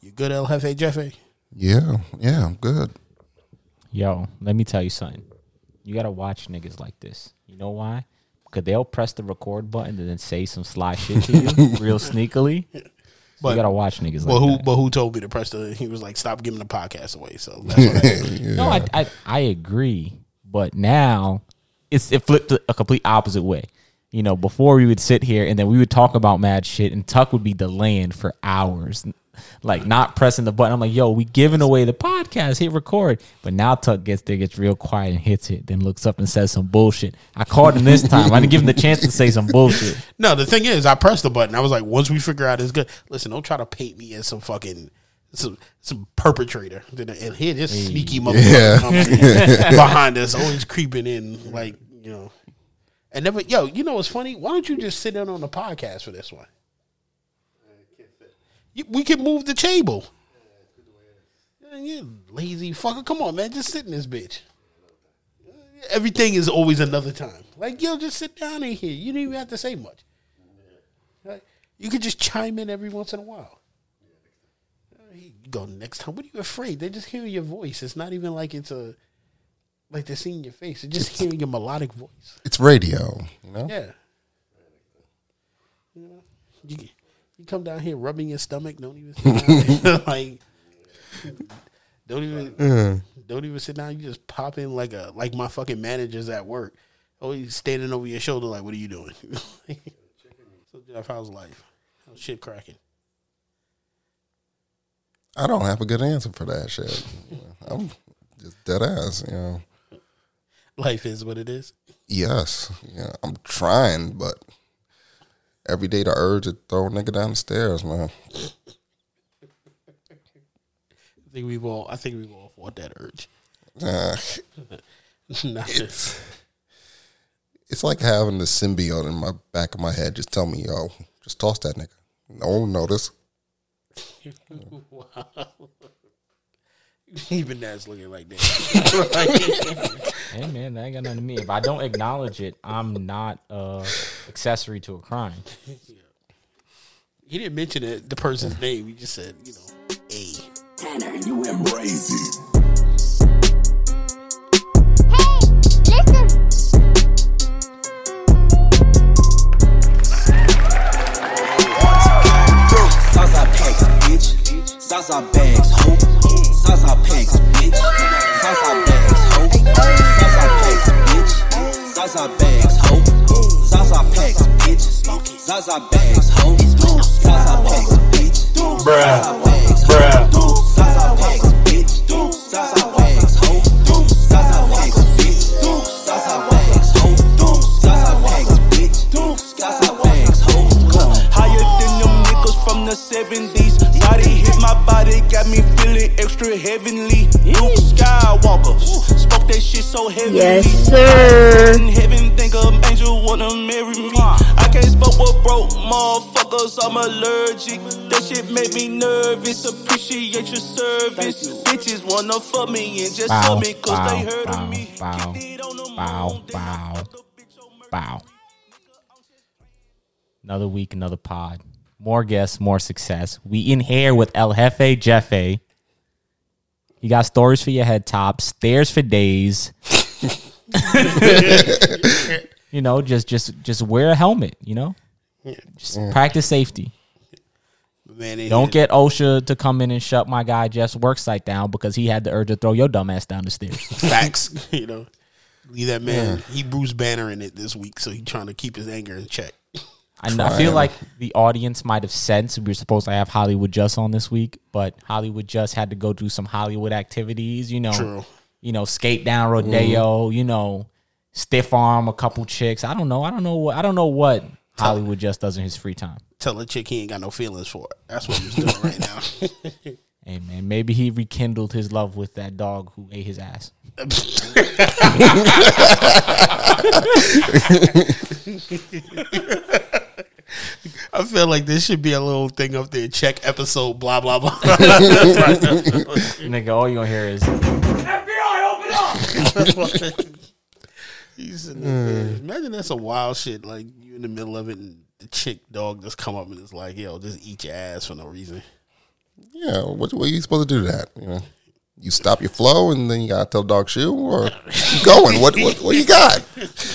You good, El Jefe Jeffe? Yeah, yeah, I'm good. Yo, let me tell you something. You gotta watch niggas like this. You know why? Because they'll press the record button and then say some sly shit to you real sneakily. But you gotta watch niggas but like who that. but who told me to press the? He was like, stop giving the podcast away. So that's what I did. No, I, I I agree, but now it's it flipped a complete opposite way. You know, before we would sit here and then we would talk about mad shit, and Tuck would be delaying for hours, like not pressing the button. I'm like, yo, we giving away the podcast, hit record. But now Tuck gets there, gets real quiet and hits it, then looks up and says some bullshit. I caught him this time. I didn't give him the chance to say some bullshit. No, the thing is, I pressed the button. I was like, once we figure out it's good. Listen, don't try to paint me as some fucking some some perpetrator. Then And here, this sneaky motherfucker comes in behind us, always creeping in, like you know. And never, yo, you know what's funny? Why don't you just sit in on the podcast for this one? We can move the table. Yeah, You lazy fucker. Come on, man. Just sit in this bitch. Everything is always another time. Like, yo, just sit down in here. You don't even have to say much. Like, you could just chime in every once in a while. You go next time. What are you afraid? They're just hearing your voice. It's not even like it's a like they're seeing your face. They're just hearing your melodic voice. It's radio, you know. Yeah. You know, you, you come down here rubbing your stomach. Don't even sit down like. Don't even don't even sit down. You just pop in like a like my fucking managers at work. Oh, Always standing over your shoulder like, what are you doing? so Jeff, how's life? How's shit cracking? I don't have a good answer for that shit. I'm just dead ass, you know. Life is what it is. Yes, yeah, I'm trying, but every day the urge to throw a nigga down the stairs, man. I think we've all I think we've all fought that urge. Uh, Not it's it's like having the symbiote in my back of my head. Just tell me, yo, just toss that nigga. No one notice. wow. Even that's looking like that. Hey man, that ain't got nothing to me. If I don't acknowledge it, I'm not uh accessory to a crime. he didn't mention it, the person's name. He just said, you know, A. Tanner, you embrace it. Zaza packs, bitch. Zaza bags, ho. Zaza packs, bitch. Zaza bags, ho. Zaza packs, bitch. Zaza bags, ho. Zaza packs, bitch. Zaza bags, ho. Zaza packs, bitch. Bruh. Zaza bags, ho. Zaza packs, bitch. Zaza bags, ho. Zaza packs, bitch. Zaza bags, ho. Zaza packs, bitch. Zaza bags, ho. Higher than them niggas from the 70s. Body hit my body, got me feeling extra heavenly. Luke Skywalker, spoke that shit so heavenly. Yes, sir. In heaven, think an angel wanna marry me. I can't smoke with broke motherfuckers, I'm allergic. That shit make me nervous. Appreciate your service. Bitches wanna fuck me and just Bow, fuck me cause they bow, heard bow, of me. bow, Kicked it on the bow, moon, then I bow, fucked the bitch on my- Bow. Another week, another pod. More guests, more success. We in here with El Jefe Jeffe. You got stories for your head tops, stairs for days. you know, just just just wear a helmet. You know, just mm. practice safety. Man, Don't get OSHA to come in and shut my guy Jeff's work site down because he had the urge to throw your dumb ass down the stairs. facts. you know, leave that man. He Bruce Banner in it this week, so he's trying to keep his anger in check. I, know, I feel like the audience might have sensed we were supposed to have Hollywood Just on this week, but Hollywood Just had to go do some Hollywood activities. You know, True. you know, skate down rodeo. Mm-hmm. You know, stiff arm a couple chicks. I don't know. I don't know what. I don't know what Hollywood Just does in his free time. Tell a chick he ain't got no feelings for it. That's what he's doing right now. Hey man, maybe he rekindled his love with that dog who ate his ass. I feel like this should be a little thing up there. Check episode. Blah blah blah. Nigga, all you gonna hear is He's sitting there. Imagine that's a wild shit. Like you in the middle of it, and the chick dog just come up and it's like, "Yo, just eat your ass for no reason." Yeah, what, what are you supposed to do to that? You know, you stop your flow and then you gotta tell dog shoe or keep going. What what what you got?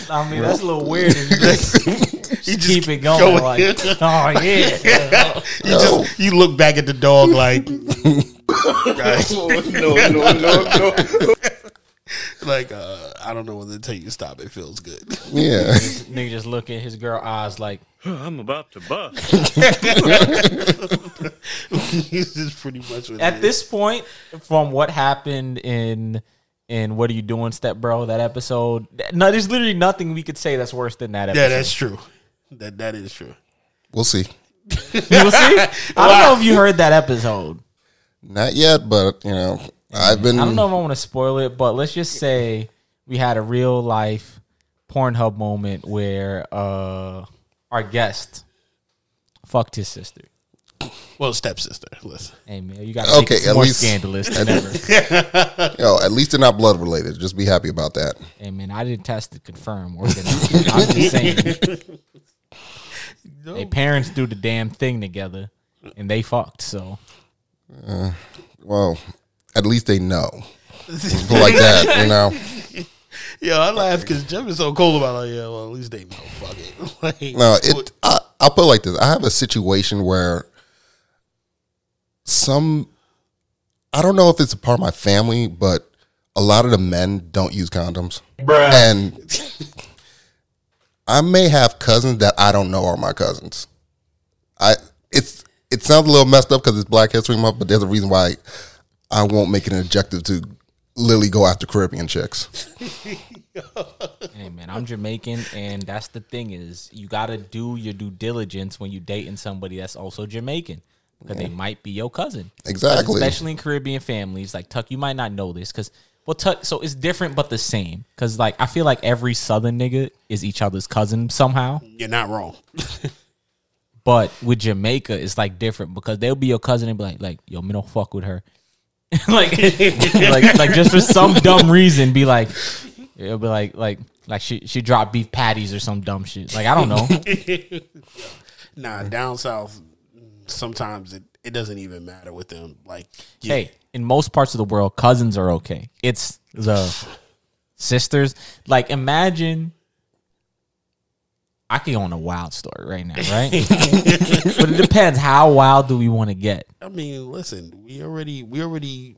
I mean, that's a little weird. You just, You keep it going. go like, oh yeah. You just you look back at the dog like no, no, no, no. like uh, I don't know whether to tell you to stop. It feels good. Yeah, Nigga just look at his girl eyes like, I'm about to bust. this is pretty much what it at is. this point, from what happened in in what are you doing, step bro? That episode. No, there's literally nothing we could say that's worse than that episode. Yeah, that's true. That that is true. we'll see. You will see. I don't know if you heard that episode. Not yet, but you know, I've been. I don't know if I want to spoil it, but let's just say we had a real life Pornhub moment where uh our guest fucked his sister. Well, stepsister. Listen. Hey man, you got to Okay, make it at more least- scandalous than ever. Yo, at least they're not blood related. Just be happy about that. hey man, I didn't test to confirm or deny. I'm just saying. Their parents do the damn thing together, and they fucked. So Uh, Well, at least they know. like that, you know. Yeah, I laugh because Jeff is so cool about it. Like, yeah, well, at least they know. Fuck it. Like, No, it. I, I'll put it like this. I have a situation where some. I don't know if it's a part of my family, but a lot of the men don't use condoms, and I may have cousins that I don't know are my cousins. I it's it sounds a little messed up because it's Black History Month, but there's a reason why I won't make it an objective to literally go after Caribbean chicks. Hey man, I'm Jamaican, and that's the thing is you gotta do your due diligence when you dating somebody that's also Jamaican because they might be your cousin. Exactly. especially in Caribbean families. Like Tuck, you might not know this because well, Tuck. So it's different but the same because like I feel like every Southern nigga is each other's cousin somehow. you're not wrong. But with Jamaica, it's like different because they'll be your cousin and be like, like, yo, me don't fuck with her. like, like, like just for some dumb reason, be like, it'll be like, like, like she she dropped beef patties or some dumb shit. Like I don't know. Nah, down south, sometimes it, it doesn't even matter with them. Like, yeah, hey, in most parts of the world, cousins are okay. It's the sisters. Like imagine. I can go on a wild story right now, right? but it depends. How wild do we want to get? I mean, listen, we already we already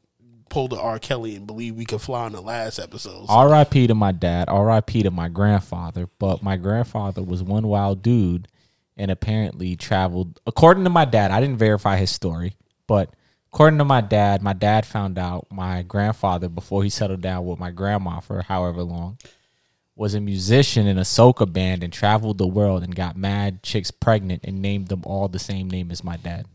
pulled the R. Kelly and believe we could fly in the last episode. So R.I.P. to my dad. R.I.P. to my grandfather. But my grandfather was one wild dude, and apparently traveled. According to my dad, I didn't verify his story, but according to my dad, my dad found out my grandfather before he settled down with my grandma for however long was a musician in a soca band and traveled the world and got mad chicks pregnant and named them all the same name as my dad.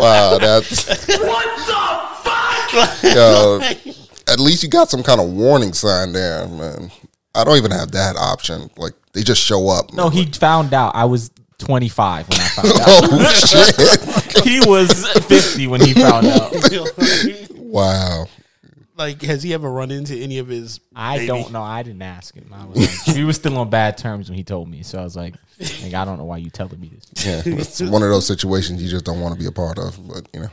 Wow, that's what the fuck? Yo, at least you got some kind of warning sign there, man. I don't even have that option. Like they just show up. No, he found out I was 25 when I found out. Oh shit! he was 50 when he found out. wow. Like, has he ever run into any of his? I baby- don't know. I didn't ask him. I was like, we were still on bad terms when he told me. So I was like, like I don't know why you telling me this. Yeah, it's one of those situations you just don't want to be a part of. But you know,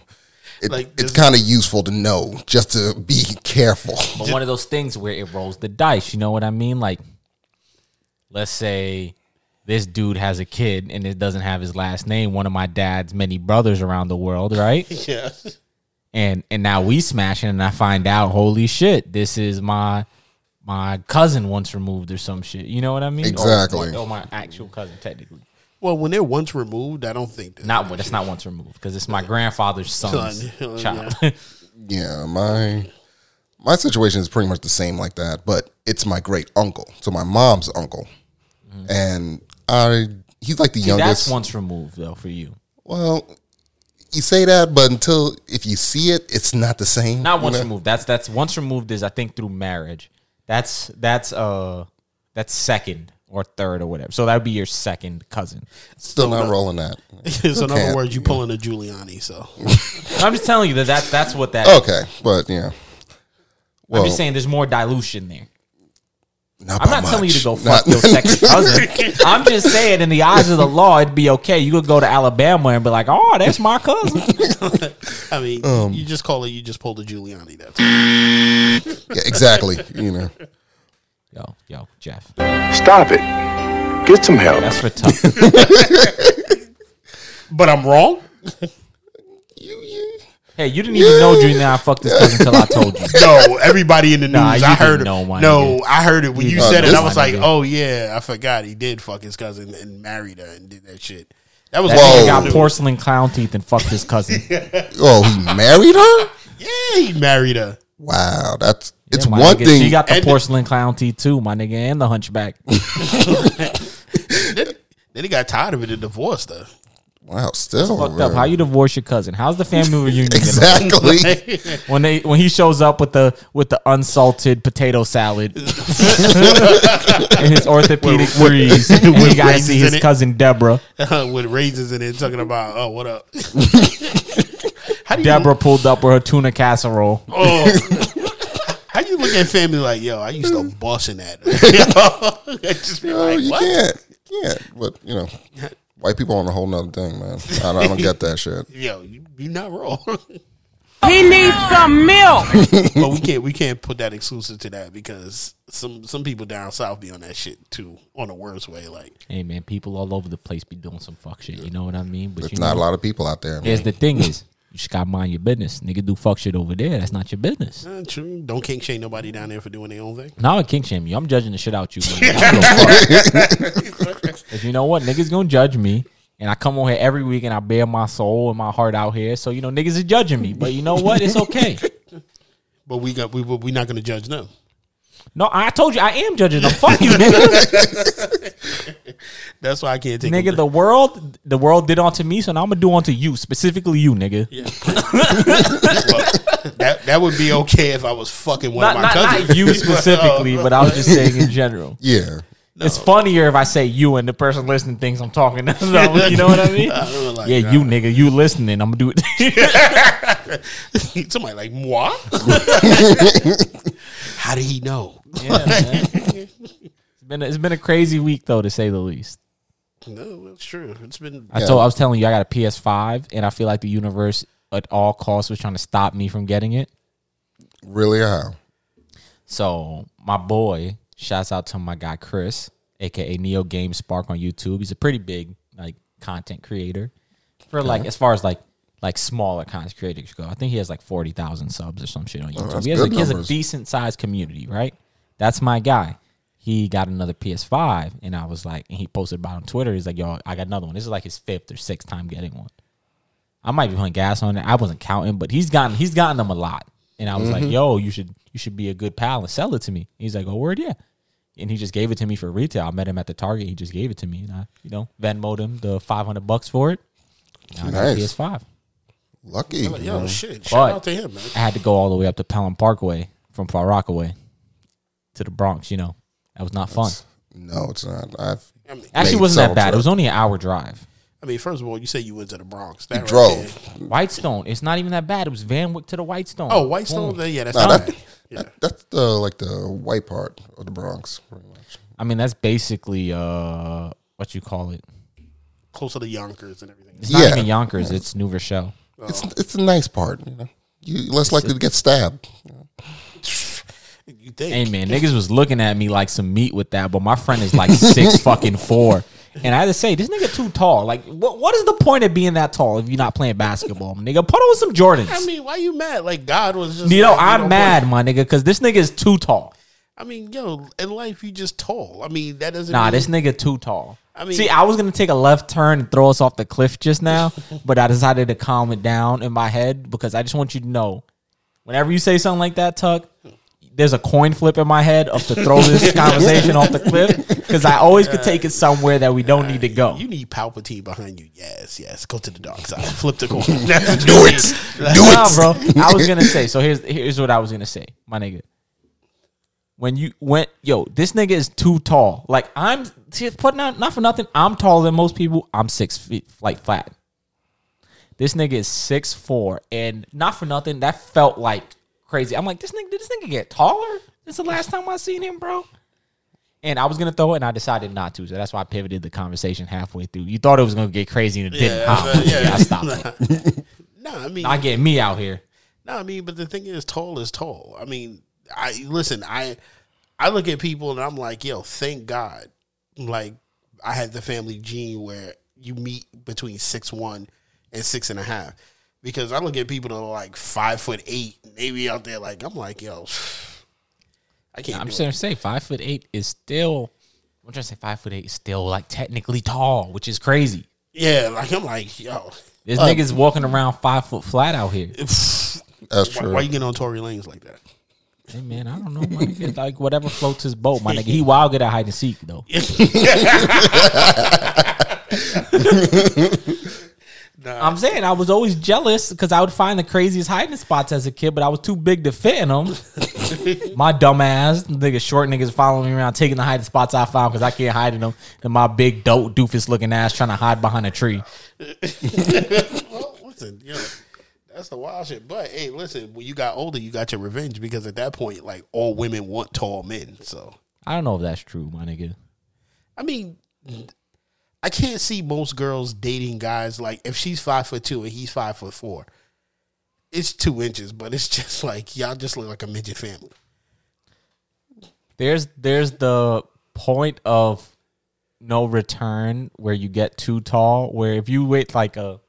it, Like, it's kind of useful to know just to be careful. But one of those things where it rolls the dice. You know what I mean? Like, let's say this dude has a kid and it doesn't have his last name. One of my dad's many brothers around the world, right? Yeah, and and now we smashing and I find out, holy shit, this is my my cousin once removed or some shit. You know what I mean? Exactly. Or, or my actual cousin, technically. Well, when they're once removed, I don't think that. Not that's not once removed because it's my grandfather's son's Son, child. Yeah, my my situation is pretty much the same like that, but it's my great uncle, so my mom's uncle, and I he's like the Mm-hmm. See, youngest. that's once removed though for you. Well, you say that, but until if you see it, it's not the same. Not you once know? removed. That's that's once removed is I think through marriage. That's that's uh that's second or third or whatever. So that would be your second cousin. Still not rolling that. so in other words, you pulling a Giuliani. So I'm just telling you that that's that's what that. Okay, but yeah. I'm Well, just saying there's more dilution there. Not I'm by not telling you to go fuck Not- your second cousin. I'm just saying, in the eyes of the law, it'd be okay. You could go to Alabama and be like, "Oh, that's my cousin." I mean, Um, you just call it. You just pulled a Giuliani. That's. Yeah, exactly. You know, Yo, yo, Jeff, Stop it. Get some help. that's for tough. But I'm wrong. Hey, you didn't even know Junior I fucked this cousin until I told you. No, everybody in the news. Nah, you I heard didn't it. know, my no, nigga. I heard it when you, You said it. didn't, I was like, nigga. oh yeah, I forgot he did fuck his cousin and married her and did that shit. That was That Whoa. nigga got porcelain clown teeth and fucked his cousin. oh, he married her. Yeah, he married her. Wow, that's it's Yeah, my one nigga, thing. She got the And- porcelain clown teeth too, my nigga, and the hunchback. Then, then he got tired of it and divorced her. Wow, still Fucked man. up. How you divorce your cousin? How's the family reunion? gonna exactly? when they when he shows up with the with the unsalted potato salad and his orthopedic freeze, and you got to see his cousin Deborah. with raisins in it, talking about, oh, what up? How do you Deborah pulled up with her tuna casserole. Oh. How you look at family like, yo, I used to busting that. Yo, just be No, like, you what? can't. You can't. But you know, white people on a whole nother thing, man. I don't, I don't get that shit. Yo, you, you're not wrong. He needs some milk. but we can't we can't put that exclusive to that because some some people down south be on that shit too, on the worst way. Like, Hey man, people all over the place be doing some fuck shit. You know what I mean? But There's you not a lot of people out there. Man. Here's the thing: is you just gotta mind your business. Nigga, do fuck shit over there. That's not your business. eh, true. Don't kink shame nobody down there for doing their own thing. Now I king shame you. I'm judging the shit out you. man. I don't give a fuck. If you know what, niggas gonna judge me. And I come on here every week and I bear my soul and my heart out here. So, you know, niggas is judging me. But you know what? It's okay. But we got we we not gonna judge them. No, I told you I am judging them. Fuck you, nigga. That's why I can't take it. nigga, the world, the world did onto me, so now I'm gonna do onto you, specifically you, nigga. Yeah. That that would be okay if I was fucking one Not, of my not, cousins. not you specifically, but I was just saying in general. yeah. It's funnier if I say you and the person listening thinks I'm talking to them. You know what I mean? I like, yeah, you nigga, you listening. I'm gonna do it. Somebody like moi. How did he know? yeah. It's been it's been a crazy week though, to say the least. No, that's true. It's been I told I was telling you I got a PS5, and I feel like the universe at all costs was trying to stop me from getting it. Really? How? So my boy, shouts out to my guy Chris, aka Neo Game Spark on YouTube. He's a pretty big like content creator for like as far as like like smaller content creators go. I think he has like forty thousand subs or some shit on oh, YouTube. Oh, he has, like, he has a decent sized community, right? That's my guy. He got another PS5, and I was like, and he posted about on Twitter. He's like, "Yo, I got another one. This is like his fifth or sixth time getting one." I might be putting gas on it. I wasn't counting, but he's gotten he's gotten them a lot. And I was like, mm-hmm. "Yo, you should you should be a good pal and sell it to me." He's like, "Oh, word, yeah." And he just gave it to me for retail. I met him at the Target. He just gave it to me, and I, you know, Venmoed him the five hundred bucks for it. Now I got a Nice. PS5. Lucky. Yo, you shit! Shout But- out to him, man. I had to go all the way up to Pelham Parkway from Far Rockaway to the Bronx. You know, that was not fun. No, it's not. I've I mean, Actually, made wasn't that several bad. It was only an hour drive. I mean, first of all, you say you went to the Bronx. That right drove. there- Whitestone. It's not even that bad. It was Van Wyck to the Whitestone. Oh, Whitestone. Boom. Yeah, that's No, not that. Yeah. that- that's the like the white part of the Bronx, pretty much. I mean, that's basically uh, what you call it. Close to the Yonkers and everything. It's not Yeah. even Yonkers. It's New Rochelle. It's it's the nice part, you know. You less likely to get stabbed. You think? Hey man, niggas was looking at me like some meat with that, but my friend is like six fucking four. And I had to say, this nigga too tall. Like, what what is the point of being that tall if you're not playing basketball, nigga? Put on some Jordans. I mean, why you mad? Like God was just. you know, like, I'm know, mad, my nigga, because this nigga is too tall. I mean, yo, in life you just tall. I mean, that doesn't. Nah, mean, this nigga too tall. I mean- see, I was gonna take a left turn and throw us off the cliff just now, but I decided to calm it down in my head because I just want you to know, whenever you say something like that, Tuck, there's a coin flip in my head of to throw this conversation off the cliff because I always could take it somewhere that we don't need to go. You need Palpatine behind you. Yes, yes. Go to the dark side. Flip the coin. Do it. Do Nah, it. bro. I was gonna say. So here's here's what I was gonna say, my nigga. When you went, yo, this nigga is too tall. Like I'm see, putting out not for nothing. I'm taller than most people. I'm six feet, like flat. This nigga is six four, and not for nothing. That felt like crazy. I'm like, this nigga, did this nigga get taller? This the last time I seen him, bro. And I was gonna throw it, and I decided not to. So that's why I pivoted the conversation halfway through. You thought it was gonna get crazy, and it didn't. Yeah, Oh, yeah, yeah. I stopped. No, I mean, Not getting me out here. No, I mean, but the thing is, tall is tall. I mean, I listen. I I look at people and I'm like, yo, thank God. Like I had the family gene where you meet between six one and six and a half. Because I look at people that are like five foot eight, maybe out there like I'm like, yo, I can't. I'm do just gonna say five foot eight is still. I'm trying to say five foot eight is still like technically tall, which is crazy. Yeah, like I'm like, yo, This Uh, nigga's walking around five foot flat out here. That's why, true. why you getting on Tory Lanez like that? Hey man, I don't know, my nigga. Like whatever floats his boat, my nigga. He wild good at hide and seek though. I'm saying I was always jealous because I would find the craziest hiding spots as a kid, but I was too big to fit in them. my dumb ass, nigga, short niggas following me around, taking the hiding spots I found because I can't hide in them. And my big dope doofus looking ass trying to hide behind a tree. well, listen, you know, that's the wild shit. But hey, listen, when you got older, you got your revenge because at that point, like all women want tall men. So I don't know if that's true, my nigga. I mean, I can't see most girls dating guys like if she's five foot two and he's five foot four. It's two inches, but it's just like y'all just look like a midget family. There's there's the point of no return where you get too tall. Where if you wait like a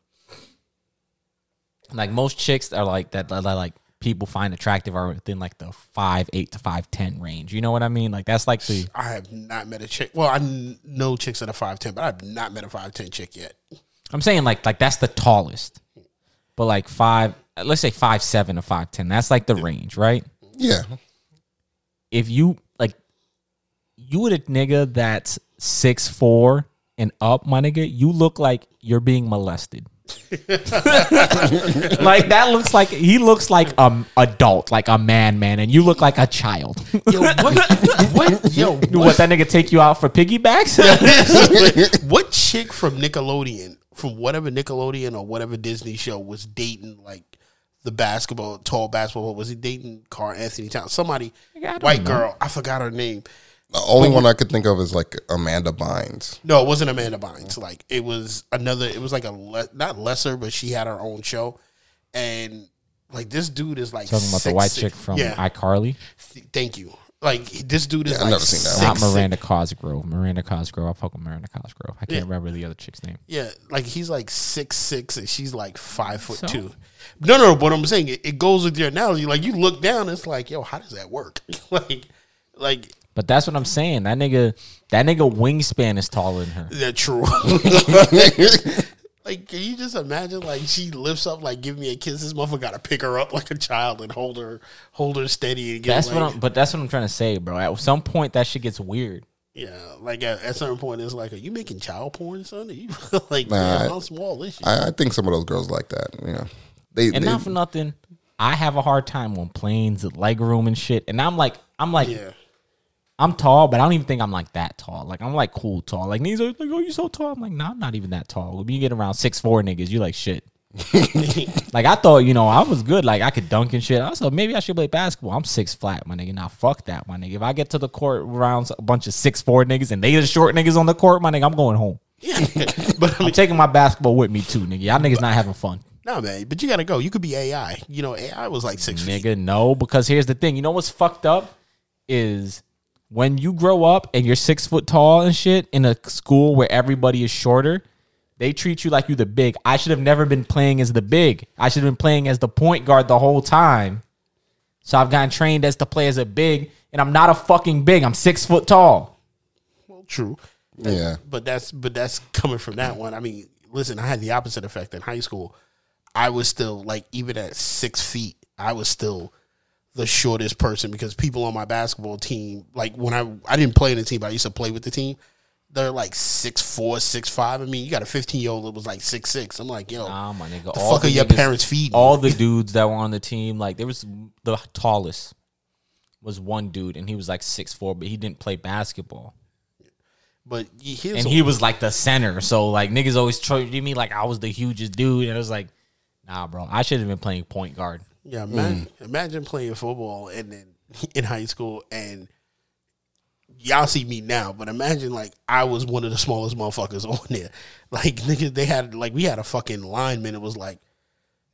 like most chicks are like that, that like people find attractive are within like the five eight to five ten range. You know what I mean? Like that's like the I have not met a chick. Well, I know chicks that are five ten, but I've not met a five ten chick yet. I'm saying like like that's the tallest. But like five, let's say five seven to five ten. That's like the range, right? yeah. if you like you with a nigga that's six four and up, my nigga, you look like you're being molested. like that looks like he looks like um adult, like a man, man, and you look like a child. Yo, what? what? Yo, what what? that nigga take you out for piggybacks? what chick from Nickelodeon, from whatever Nickelodeon or whatever Disney show, was dating like the basketball, tall basketball? Was he dating Karl-Anthony Towns? Somebody, white know. girl. I forgot her name. The only one I could think of is like Amanda Bynes. No, it wasn't Amanda Bynes. Like it was another. It was like a le- not lesser, but she had her own show, and like this dude is like Talking about the white six- chick from yeah. iCarly, th- thank you. Like this dude is Yeah, I've never seen that six, not Miranda Cosgrove. Miranda Cosgrove. I fuck with Miranda Cosgrove. I can't Yeah. remember the other chick's name. Yeah, like he's like six six and she's like five foot So? two. No, no, but I'm saying it, it goes with your analogy. Like you look down, it's like, yo, how does that work? like, like But that's what I'm saying. That nigga, that nigga wingspan is taller than her. that true. like, can you just imagine? Like she lifts up, like give me a kiss. This motherfucker got to pick her up like a child and hold her, hold her steady and get. That's like, what I'm. But that's what I'm trying to say, bro. At some point, that shit gets weird. Yeah, like at, at a certain point, it's like, are you making child porn, son? Are you like, Nah, damn, I- how small is she? I, I think some of those girls like that. You know, they, And they not for nothing, I have a hard time on planes, leg room, and shit. And I'm like, I'm like, yeah. I'm tall, but I don't even think I'm like that tall. Like I'm like cool tall. Like niggas are like, oh, you so tall. I'm like, nah, I'm not even that tall. When you get around six four niggas, you like shit. like I thought, you know, I was good. Like I could dunk and shit. I maybe I should play basketball. I'm six flat, my nigga. Now fuck that, my nigga. If I get to the court around a bunch of six four niggas and they the short niggas on the court, my nigga, I'm going home. Yeah, but I I'm taking my basketball with me too, nigga. Y'all niggas not having fun. no, man. But you got to go. You could be AI. You know, AI was like six feet. Nigga, no, because here's the thing. You know what's fucked up is when you grow up and you're six foot tall and shit in a school where everybody is shorter, they treat you like you the big. I should have never been playing as the big. I should have been playing as the point guard the whole time. So I've gotten trained as to play as a big, and I'm not a fucking big. I'm six foot tall. Well, true. yeah. but that's but that's coming from that one. I mean, listen, I had the opposite effect in high school. I was still like even at six feet, I was still the shortest person because people on my basketball team, like when I I didn't play in the team, but I used to play with the team. They're like six four, six five. I mean, you got a fifteen year old that was like six six. I'm like, yo, Nah, my nigga. the all fuck are your niggas- parents feeding? All the dudes that were on the team, like there was the tallest was one dude, and he was like six four, but he didn't play basketball. but and he was like the center. So like niggas always treated me like I was the hugest dude, and it was like, nah, bro, I should have been playing point guard. Yeah, imagine, mm. imagine playing football and then in high school and y'all see me now, but imagine like I was one of the smallest motherfuckers on there. Like niggas, they had like we had a fucking lineman. It was like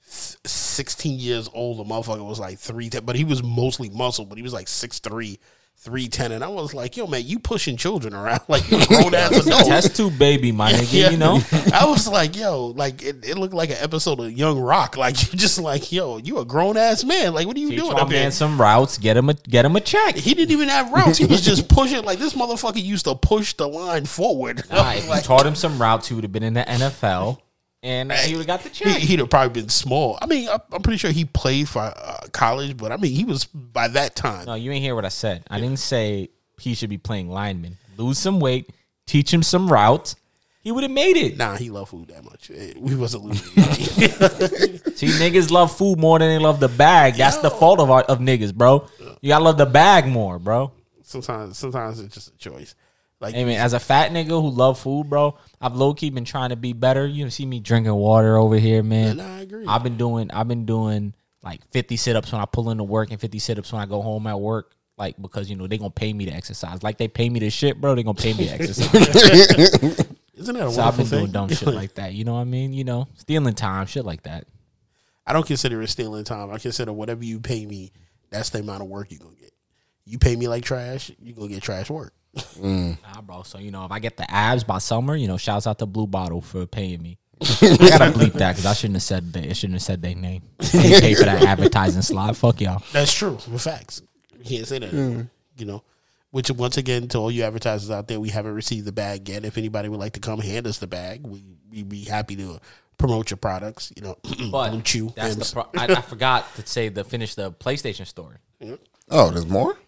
sixteen years old. The motherfucker was like three, but he was mostly muscle. But he was like six three. 310 and I was like, yo man, you pushing children around like you grown ass adult. Test tube baby, my nigga. You know, I was like, yo, like it, it looked like an episode of Young Rock. Like you just like, yo, you a grown ass man. Like what are you teach doing my up here? man some routes. Get him a get him a check. He didn't even have routes. He was just pushing. Like this motherfucker used to push the line forward. I Nah, was if you like, taught him some routes, he would have been in the NFL, and he would have got the he, check. he'd have probably been small. I mean, I- I'm pretty sure he played for uh, college, but I mean, he was by that time. No, you ain't hear what I said. I didn't say he should be playing lineman. Lose some weight, teach him some routes. He would have made it. Nah, he loved food that much. We wasn't losing. See, niggas love food more than they love the bag. That's the fault of our, of niggas, bro. You gotta love the bag more, bro. sometimes, sometimes it's just a choice. Like, Hey man, as a fat nigga who love food, bro, I've low key been trying to be better. You see me drinking water over here, man. nah, I agree. I've been doing, I've been doing like fifty sit ups when I pull into work and fifty sit ups when I go home at work. Like because you know they gonna pay me to exercise. Like they pay me to shit, bro. They gonna pay me to exercise. isn't that a so I've wonderful been doing dumb shit like that. You know what I mean? You know, stealing time, shit like that. I don't consider it stealing time. I consider whatever you pay me, that's the amount of work you're gonna get. You pay me like trash, you're gonna get trash work. Mm. Nah, bro. So you know, if I get the abs by summer, you know, shouts out to Blue Bottle for paying me. I gotta bleep that because I shouldn't have said that. I shouldn't have said their name. They pay for that advertising slot. Fuck y'all. That's true. For facts. You can't say that. anymore, You know. Which once again to all you advertisers out there, we haven't received the bag yet. If anybody would like to come hand us the bag, we we'd be happy to promote your products. You know, But Blue Chew. that's the. Pro- I, I forgot to say the finish the PlayStation story. Oh, there's more.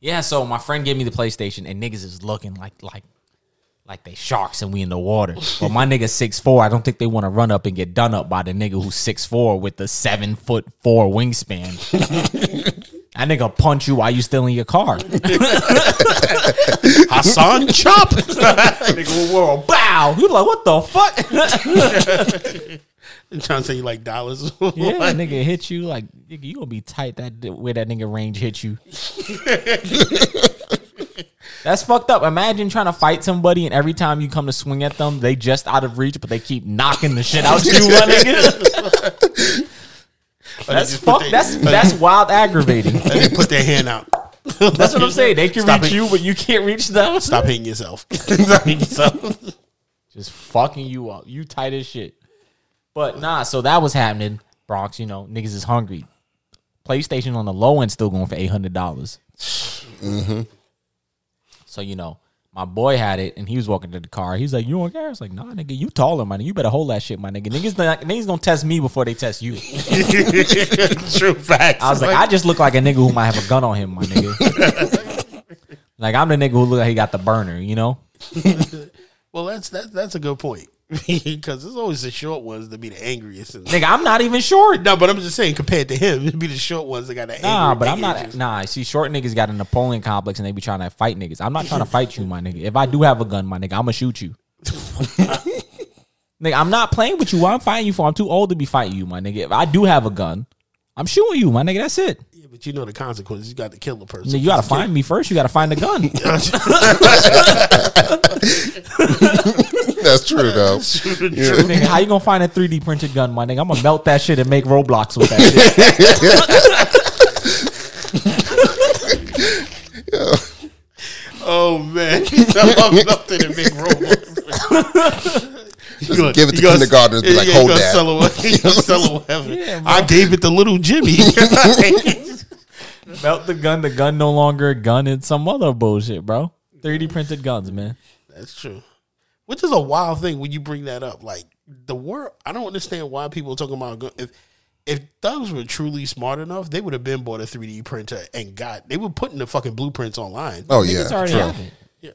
Yeah, so my friend gave me the PlayStation, and niggas is looking like like like they sharks and we in the water. But my nigga six four. I don't think they want to run up and get done up by the nigga who's six four with the seven foot four wingspan. that nigga punch you while you still in your car. Hassan Chop. nigga, whoa, bow. You like what the fuck? Trying to say you like dollars. yeah, nigga hit you like nigga, you gonna be tight that where that nigga range hit you. That's fucked up. Imagine trying to fight somebody and every time you come to swing at them, they just out of reach, but they keep knocking the shit out you, my nigga. That's fuck. That's that's wild aggravating. they put their hand out. That's what I'm saying. They can Stop reach you, but you can't reach them. Stop hitting yourself. Stop hitting yourself. Just fucking you up. You tight as shit. But nah, so that was happening. Bronx, you know, niggas is hungry. PlayStation on the low end still going for eight hundred dollars. Mm-hmm. So you know, my boy had it, and he was walking to the car. He's like, "You want gas?" I was like, "Nah, nigga, you taller, man. You better hold that shit, my nigga. Niggas, not, niggas gonna test me before they test you." True facts. I was like, I just look like a nigga who might have a gun on him, my nigga. like I'm the nigga who look like he got the burner, you know. well, that's that's that's a good point because it's always the short ones that be the angriest. Nigga, I'm not even short. no, but I'm just saying compared to him, it'd be the short ones that got the Nah, but I'm not. Nah, see, short niggas got a Napoleon complex and they be trying to fight niggas. I'm not trying to fight you, my nigga. If I do have a gun, my nigga, I'm gonna shoot you. nigga, I'm not playing with you. What I'm fighting you for? I'm too old to be fighting you, my nigga. If I do have a gun, I'm shooting you, my nigga. That's it. Yeah, but you know the consequences. You got to kill the person. You gotta find me first. You gotta find the gun. That's true though. nigga, how you gonna find a 3D printed gun, my nigga? I'm gonna melt that shit and make Roblox with that shit. Oh man, I'm melting in big robots. Just give it to kindergartners. Be like, you hold gonna that. Sell it, you gonna sell it whatever. Yeah. I gave it to little Jimmy. melt the gun. The gun no longer a gun. It's some other bullshit, bro. 3D mm. printed guns, man. That's true. Which is a wild thing when you bring that up. Like the world, I don't understand why people are talking about gun- if if thugs were truly smart enough, they would have been bought a 3D printer and got. They were putting the fucking blueprints online. Oh yeah, It's already true. happened. Yeah,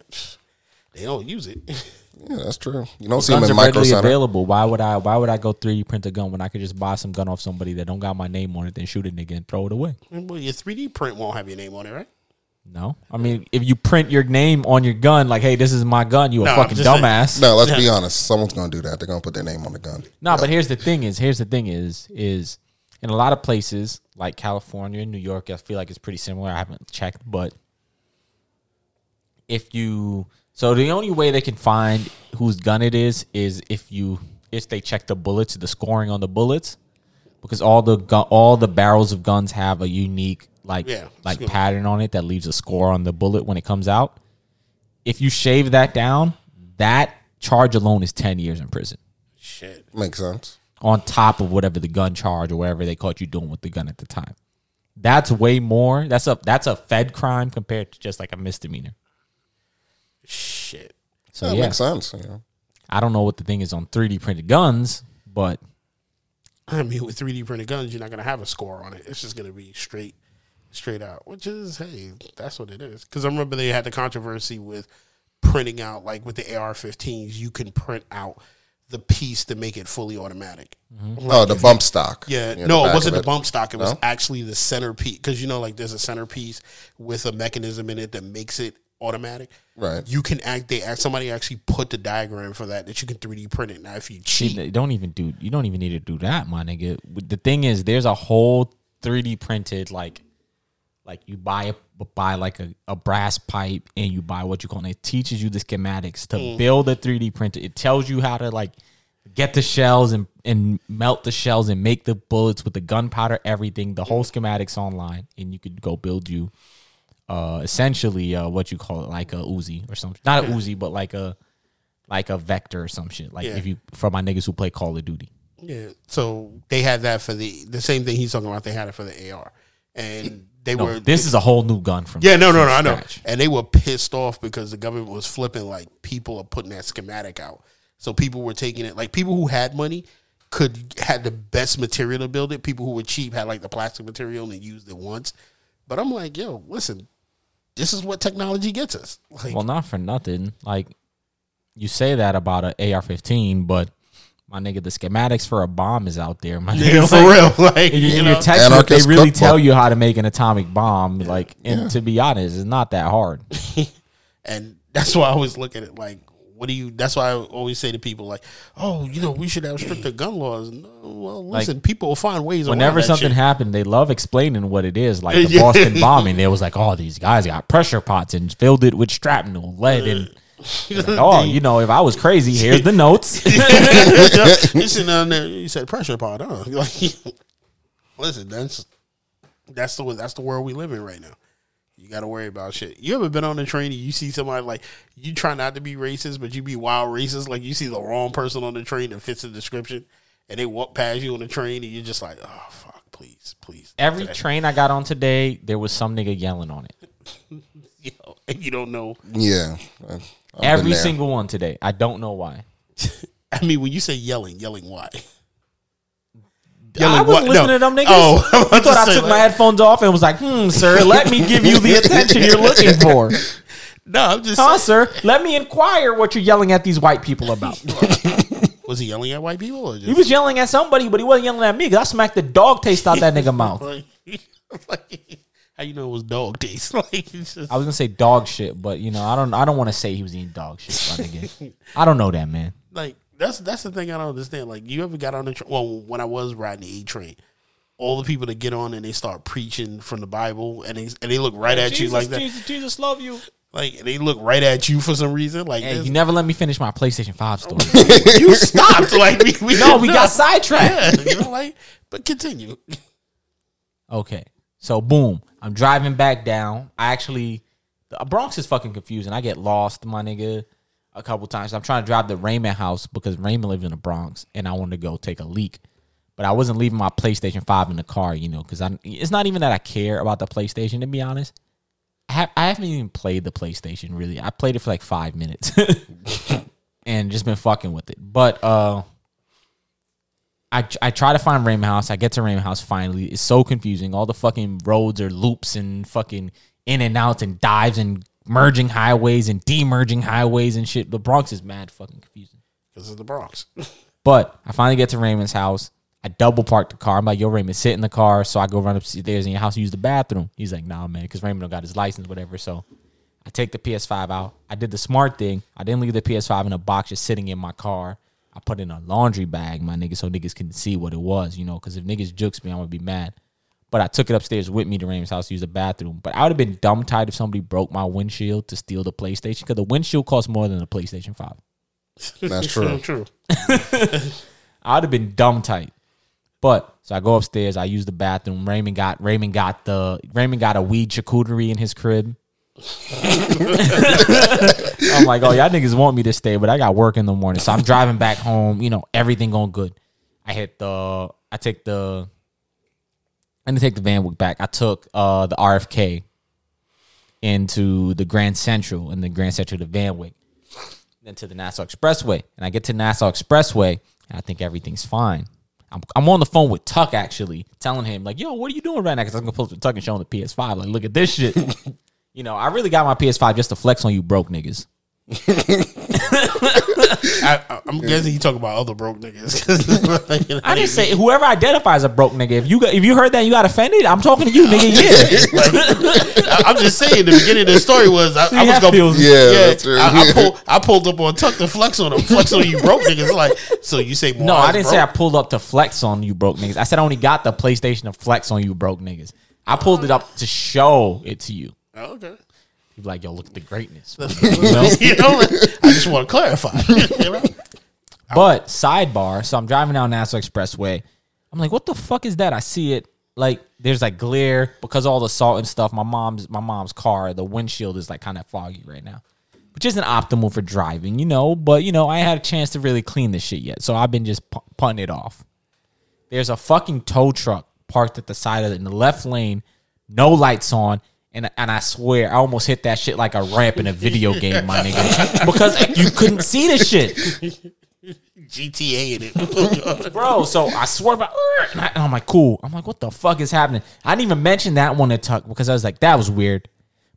they don't use it. Yeah, that's true. You don't see them Guns in are micro readily center. available. Why would I? Why would I go 3D print a gun when I could just buy some gun off somebody that don't got my name on it, then shoot a nigga and throw it away? well, your 3D print won't have your name on it, right? No, I mean if you print your name on your gun, like, hey, this is my gun, you a No, I'm fucking just saying. dumbass. No, let's be honest. Someone's gonna do that. They're gonna put their name on the gun. No, but here's the thing: is here's the thing is is in a lot of places like California and New York, I feel like it's pretty similar. I haven't checked, but if you so the only way they can find whose gun it is is if you if they check the bullets, the scoring on the bullets, because all the gu- all the barrels of guns have a unique like Yeah, like it's pattern on it that leaves a score on the bullet when it comes out. If you shave that down, that charge alone is ten years in prison Shit. Makes sense. on top of whatever the gun charge or whatever they caught you doing with the gun at the time. That's way more. That's a that's a Fed crime compared to just like a misdemeanor. Shit. So That yeah, makes sense. You know. I don't know what the thing is on 3D printed guns, but I mean, with 3D printed guns, you're not gonna have a score on it. It's just gonna be straight, straight out. Which is, hey, that's what it is. Because I remember they had the controversy with printing out, like with the AR-15s, you can print out the piece to make it fully automatic. Mm-hmm. oh, the bump stock. Yeah, You know, no, it wasn't of the bump stock. It was actually the centerpiece. Because you know, like there's a centerpiece with a mechanism in it that makes it automatic. Right. You can act. They act. Somebody actually put the diagram for that that you can 3D print it. Now, if you cheat, you don't even do you don't even need to do that, my nigga. The thing is, there's a whole 3D printed like like you buy a buy like a, a brass pipe and you buy what you call it. It teaches you the schematics to Mm. build a 3D printer. It tells you how to like get the shells and and melt the shells and make the bullets with the gunpowder, everything. The whole schematics online, and you could go build you uh essentially uh what you call it like a Uzi or something. Not a Uzi, but like a like a vector or some shit. Like Yeah. if you for my niggas who play Call of Duty. Yeah. So they had that for the the same thing he's talking about. They had it for the AR, and they No, were. this is a whole new gun from yeah, no, no, no, I know. scratch. And they were pissed off because the government was flipping like people are putting that schematic out. So people were taking it like people who had money could had the best material to build it. People who were cheap had like the plastic material and used it once. But I'm like, yo, listen, this is what technology gets us. Like, Well, not for nothing. Like you say that about an AR-15, but my nigga, the schematics for a bomb is out there. My Yeah, nigga, for real, like, in, you know? your textbook, they really cookbook. tell you how to make an atomic bomb. Like, and to be honest, it's not that hard. And that's why I always look at it like, what do you? That's why I always say to people like, oh, you know, we should have stricter gun laws. No, well, listen, people will find ways. around Whenever something shit. happened, they love explaining what it is. Like the. Boston bombing, they was like, "Oh, these guys got pressure pots and filled it with shrapnel, lead, and." Like, oh, you know, if I was crazy, here's the notes. you sitting down there, you said pressure pot, huh? Like, listen, that's that's the that's the world we live in right now. You got to worry about shit. You ever been on a train and you see somebody like you try not to be racist, but you be wild racist? Like you see the wrong person on the train that fits the description, and they walk past you on the train, and you're just like, oh fuck, please, please. Every Okay. train I got on today, there was some nigga yelling on it. Yo, and you don't know. Yeah. I've been Every single one today. I don't know why. I mean, when you say yelling, yelling why? I wasn't what? listening No. to them niggas. Oh, I was thought to I took my headphones off and was like, hmm, sir, let me give you the attention you're looking for. No, I'm just Huh, saying. sir? Let me inquire what you're yelling at these white people about. Was he yelling at white people? Or just He was yelling at somebody, but he wasn't yelling at me because I smacked the dog taste out that nigga mouth. like, how you know it was dog taste? Like, just, I was gonna say dog shit, but you know, I don't I don't want to say he was eating dog shit. I don't know that man. like that's that's the thing I don't understand. Like, you ever got on the train? Well, when I was riding the A train, all the people that get on and they start preaching from the Bible, and they and they look right at you like that. Jesus, Jesus love you. Like they look right at you for some reason. Like Hey, you never let me finish my PlayStation Five story. you stopped. Like we, we no, we got sidetracked. Yeah, you know, like but continue. Okay. So boom, I'm driving back down. I actually the Bronx is fucking confusing. I get lost, my nigga, a couple times. I'm trying to drive the Raymond house because Raymond lives in the Bronx and I wanted to go take a leak. But I wasn't leaving my PlayStation 5 in the car, you know, because I it's not even that I care about the PlayStation, to be honest. I, have, I haven't even played the PlayStation really. I played it for like five minutes and just been fucking with it. But uh I, I try to find Raymond House. I get to Raymond House finally. It's so confusing. All the fucking roads are loops and fucking in and outs and dives and merging highways and demerging highways and shit. The Bronx is mad fucking confusing. This is the Bronx. But I finally get to Raymond's house. I double park the car. I'm like, yo, Raymond, sit in the car. So I go run upstairs in your house and use the bathroom. He's like, nah, man, because Raymond don't got his license, whatever. So I take the PS5 out. I did the smart thing. I didn't leave the PS5 in a box just sitting in my car. I put in a laundry bag, my nigga, so niggas can see what it was, you know, because if niggas jukes me, I'm going to be mad. But I took it upstairs with me to Raymond's house to use the bathroom. But I would have been dumb tight if somebody broke my windshield to steal the PlayStation because the windshield costs more than the PlayStation Five. That's true. True. I would have been dumb tight. But so I go upstairs. I use the bathroom. Raymond got Raymond got the Raymond got a weed charcuterie in his crib. I'm like, oh y'all niggas want me to stay, but I got work in the morning, so I'm driving back home. You know, everything going good. I hit the. I take the. I didn't take the Van Wyck back. I took uh the RFK into the Grand Central and the Grand Central to Van Wyck, then to the Nassau Expressway. And I get to Nassau Expressway, and I think everything's fine. I'm, I'm on the phone with Tuck actually, telling him like, "Yo, what are you doing right now?" Because I'm gonna post with Tuck and show him the PS5. Like, look at this shit. you know, I really got my PS5 just to flex on you broke niggas. I, I, I'm guessing you talking about other broke niggas. I didn't say whoever identifies a broke nigga. If you got, if you heard that and you got offended, I'm talking to you, nigga. Yeah. I- I'm just saying. The beginning of the story was I, I was going. Hatfields. Yeah, Yeah, that's true. I, I, pulled, I pulled up on Tuck to flex on him. Flex on you broke niggas. Like, so you say? No, I didn't say I pulled up to flex on you broke niggas. I said I only got the PlayStation to flex on you broke niggas. I pulled it up to show it to you. Oh, okay. You be like, yo, look at the greatness. you know, I just want to clarify. you know? But sidebar, so I'm driving down Nassau Expressway. I'm like, what the fuck is that? I see it like there's like glare because all the salt and stuff. My mom's my mom's car, the windshield is like kind of foggy right now, which isn't optimal for driving, you know. But you know, I had a chance to really clean this shit yet, so I've been just pu- punting it off. There's a fucking tow truck parked at the side of it in the left lane, no lights on. And, and I swear, I almost hit that shit like a ramp in a video game, my nigga, because you couldn't see the shit GTA in it. bro. So I swear by, and, I, and I'm like, cool. I'm like, what the fuck is happening? I didn't even mention that one to Tuck because I was like, that was weird.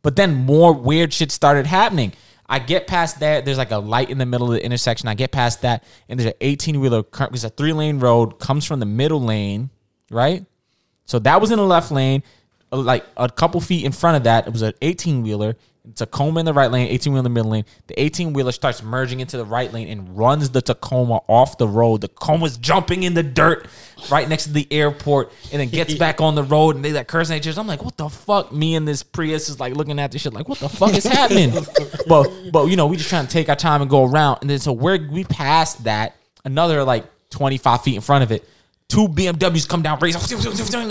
But then more weird shit started happening. I get past that. There's like a light in the middle of the intersection. I get past that, and there's an 18 wheeler. There's a three lane road comes from the middle lane, right? So that was in the left lane. Like a couple feet in front of that, it was an 18 wheeler. Tacoma in the right lane, 18 wheeler in the middle lane. The 18 wheeler starts merging into the right lane and runs the Tacoma off the road. The Tacoma's jumping in the dirt right next to the airport and then gets back on the road and they like cursing at each other. I'm like, what the fuck? Me and this Prius is like looking at this shit like, what the fuck is happening? but but you know, we just trying to take our time and go around. And then so we're we passed that another like 25 feet in front of it. Two BMWs come down, race,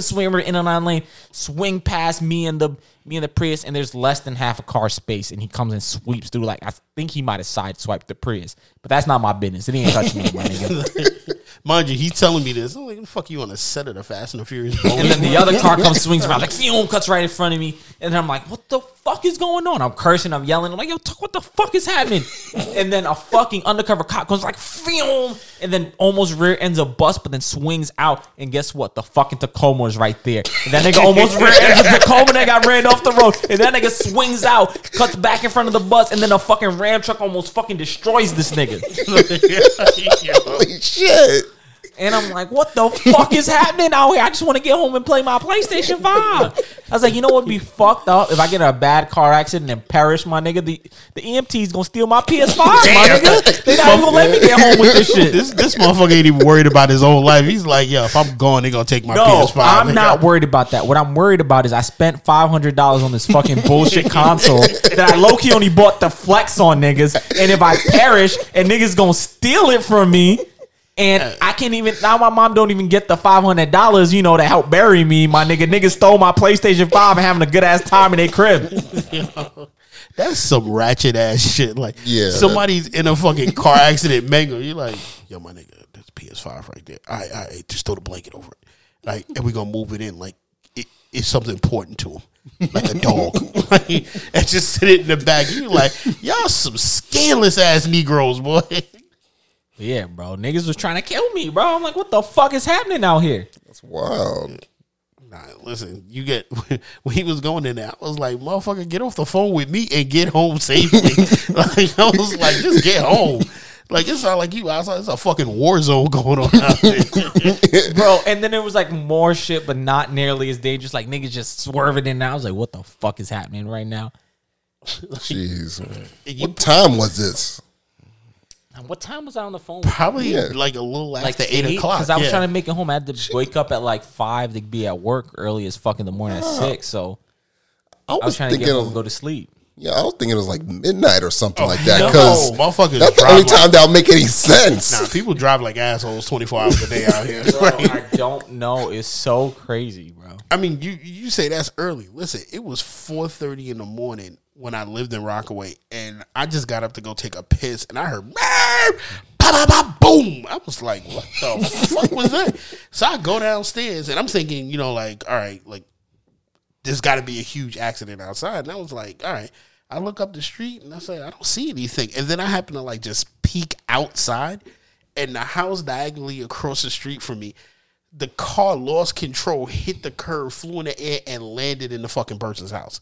swing in a nine lane, swing past me and the me and the Prius, and there's less than half a car space, and he comes and sweeps through. Like I think he might have sideswiped the Prius, but that's not my business. It ain't touching me, my nigga. Mind you, he's telling me this. I'm like, fuck you on the set of the Fast and the Furious. And then the other car comes, swings around, like, phew, cuts right in front of me. And then I'm like, what the fuck is going on? I'm cursing, I'm yelling. I'm like, yo, what the fuck is happening? And then a fucking undercover cop comes like, phew, and then almost rear ends a bus, but then swings out. And guess what? The fucking Tacoma is right there. And that nigga almost rear ends the Tacoma that got ran off the road. And that nigga swings out, cuts back in front of the bus, and then a fucking Ram truck almost fucking destroys this nigga. Holy shit. And I'm like, what the fuck is happening out here? I just want to get home and play my PlayStation 5. I was like, you know what would be fucked up if I get in a bad car accident and perish, my nigga? The the EMT's gonna steal my PS5, my nigga. They not even gonna let me get home with this shit. this this motherfucker ain't even worried about his own life. He's like, yo, if I'm gone, they gonna take my No, PS5. I'm nigga. not worried about that. What I'm worried about is I spent five hundred dollars on this fucking bullshit console that I low key only bought the flex on niggas. And if I perish and niggas gonna steal it from me, and I can't even now my mom don't even get the five hundred dollars, you know, to help bury me. My nigga, niggas stole my PlayStation Five and having a good ass time in their crib. That's some ratchet ass shit. Like, Yeah. somebody's in a fucking car accident, mango. You're like, yo, my nigga, that's PS5 right there. All right, all right, just throw the blanket over it. Like, and we gonna move it in. Like, it, it's something important to him, like a dog. like, and just sit it in the back. You like, y'all some scandalous ass Negroes, boy. Yeah, bro, niggas was trying to kill me, bro. I'm like, what the fuck is happening out here? That's wild. Nah, listen, you get when he was going in there, I was like, motherfucker, get off the phone with me and get home safely. like I was like, just get home. Like it's not like you outside. It's a fucking war zone going on out there. bro. And then there was like more shit, but not nearly as dangerous. Like niggas just swerving in. And I was like, what the fuck is happening right now? Jeez. you, What time was this? And what time was I on the phone? Probably Yeah. Uh, like a little like after eight, o'clock. Because I was yeah. trying to make it home. I had to wake up at like five to be at work early as fuck in the morning at six. So I I was was trying to thinking, get home of, and go to sleep. yeah, I was thinking it was like midnight or something oh, like that. no, Because motherfuckers that's the only like- time that'll make any sense. Nah, people drive like assholes twenty four hours a day out here. Bro, I don't know. It's so crazy, bro. I mean, you you say that's early. Listen, it was four thirty in the morning when I lived in Rockaway, and I just got up to go take a piss, and I heard "Meow, ba ba ba boom. I was like, what the fuck was that? So I go downstairs, and I'm thinking, you know, like, all right, like there's got to be a huge accident outside, and I was like, all right. I look up the street, and I say, I don't see anything, and then I happen to like just peek outside, and the house diagonally across the street from me the car lost control, hit the curb, flew in the air, and landed in the fucking person's house.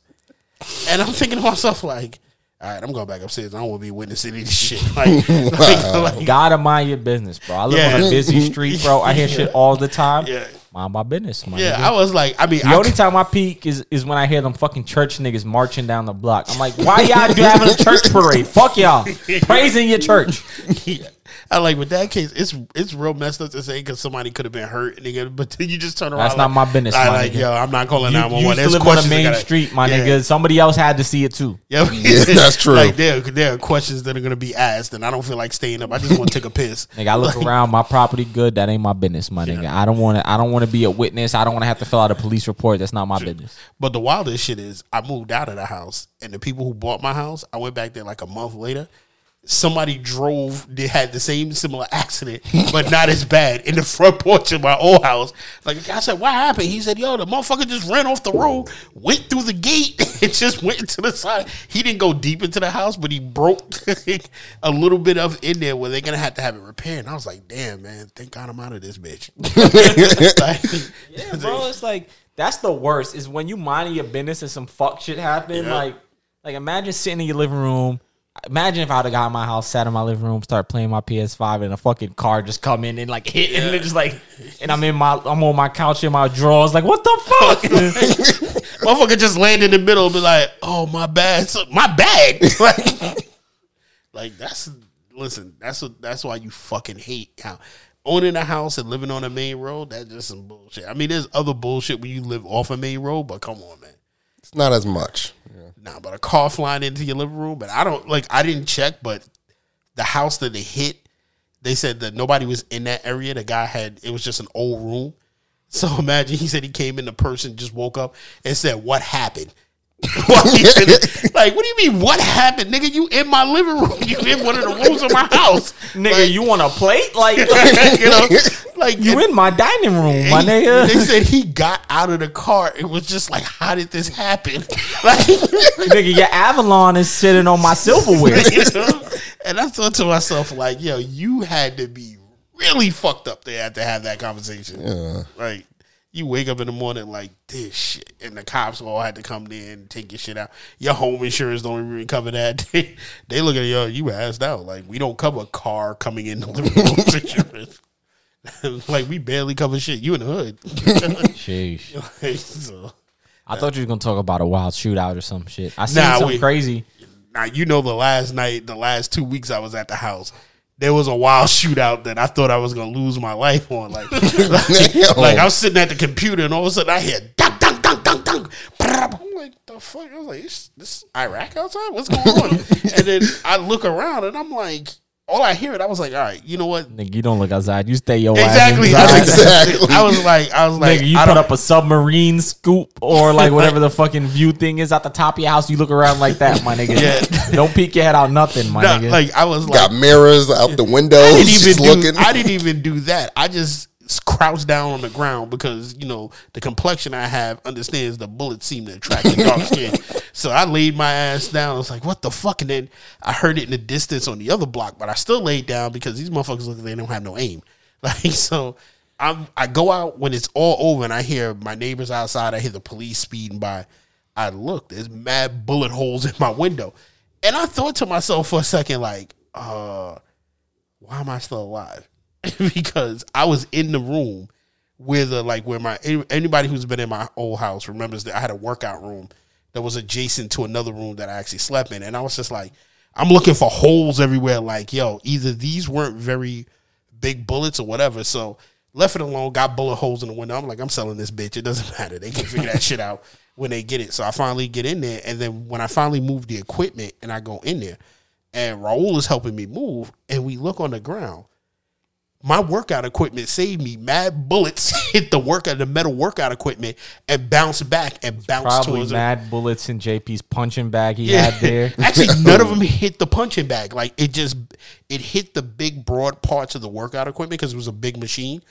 And I'm thinking to myself, like, all right, I'm going back upstairs. I don't want to be witnessing any shit. Like, like, uh, like, Gotta mind your business, bro. I live Yeah. on a busy street, bro. I hear shit all the time. Yeah. Mind my business, my yeah, nigga. I was like, I mean, The I, only time I peak is, is when I hear them fucking church niggas marching down the block. I'm like, why y'all do having a church parade? Fuck y'all. Praising your church. I like with that case, it's it's real messed up to say because somebody could have been hurt, nigga. But then you just turn around. That's not my business, I my like, nigga. yo, I'm not calling nine one one. nine one you one. used to live on the main street, my nigga. Somebody else had to see it too. Yeah, Yeah, that's true. Like there, there are questions that are gonna be asked, and I don't feel like staying up. I just want to take a piss. Nigga, I look around my property good. That ain't my business, my nigga. I don't want to. I don't want to be a witness. I don't want to have to fill out a police report. That's not my business. But the wildest shit is I moved out of the house and the people who bought my house, I went back there like a month later. Somebody drove, they had the same similar accident, but not as bad in the front porch of my old house. Like I said, what happened? He said, Yo, the motherfucker just ran off the road, went through the gate, and just went into the side. He didn't go deep into the house, but he broke a little bit of in there where they're gonna have to have it repaired. And I was like, damn man, thank God I'm out of this bitch. Like- Yeah, bro. It's like that's the worst. Is when you minding your business and some fuck shit happen. Yeah. Like, like imagine sitting in your living room. Imagine if I'd have got in my house, sat in my living room, start playing my PS5, and a fucking car just come in and like hit, and it just like, and I'm in my, I'm on my couch in my drawers, like, what the fuck? Motherfucker just land in the middle and be like, "Oh my bad, So- my bag." Like, like that's listen. That's what. That's why you fucking hate how owning a house and living on a main road. That's just some bullshit. I mean, there's other bullshit when you live off a main road, but come on, man. It's not as much. Nah, but a car flying into your living room. But I don't like. I didn't check, but the house that they hit, they said that nobody was in that area. The guy had it was just an old room. So imagine he said he came in, the person just woke up and said, "What happened?" While he said it. like, what do you mean? What happened, nigga? You in my living room? You in one of the rooms of my house, nigga, you want a plate? Like, you know, like you in my dining room, my They nigga. said he got out of the car. It was just like, how did this happen? Like, nigga, your Avalon is sitting on my silverware. you know? And I thought to myself, like, yo, you had to be really fucked up there to have that conversation. Yeah. Like, you wake up in the morning like this shit, and the cops all had to come in and take your shit out. Your home insurance don't even cover that. They, they look at yo, you asked out. Like, we don't cover car coming in the living room insurance. like, we barely cover shit. You in the hood. Sheesh. Like, so. I thought you were gonna talk about a wild shootout or some shit. I seen Nah, something crazy. Now you know the last night, the last two weeks I was at the house. There was a wild shootout that I thought I was gonna lose my life on. Like, like, like, I was sitting at the computer and all of a sudden I hear dunk dunk dunk dunk dunk. I'm like, the fuck? I was like, this, this Iraq outside? What's going on? and then I look around and I'm like, all I hear it, I was like, all right, you know what? Nigga, you don't look outside. You stay your Exactly. ass inside. Exactly. I was like, I was like, Nigga, you I put don't- up a submarine scoop or like whatever the fucking view thing is at the top of your house. You look around like that, my nigga. Yeah. Don't peek your head out, nothing, my Nah, nigga. like I was like, Got mirrors out the windows, I didn't even do, looking. I didn't even do that. I just crouched down on the ground because you know the complexion I have understands the bullets seem to attract the dark skin. So I laid my ass down. I was like, "What the fuck?" And then I heard it in the distance on the other block, but I still laid down because these motherfuckers look like they don't have no aim. Like so, I'm I go out when it's all over and I hear my neighbors outside. I hear the police speeding by. I look, there's mad bullet holes in my window, and I thought to myself for a second, like, uh why am I still alive? because I was in the room where the like where my anybody who's been in my old house remembers that I had a workout room that was adjacent to another room that I actually slept in, and I was just like, I'm looking for holes everywhere. Like, yo, either these weren't very big bullets or whatever. So left it alone. Got bullet holes in the window. I'm like, I'm selling this bitch. It doesn't matter. They can figure that shit out when they get it. So I finally get in there, and then when I finally move the equipment and I go in there, and Raul is helping me move, and we look on the ground. My workout equipment saved me. Mad bullets hit the workout, the metal workout equipment, and bounced back and bounced Probably towards. mad bullets in JP's punching bag he Yeah. had there. Actually, none of them hit the punching bag. Like it just it hit the big broad parts of the workout equipment because it was a big machine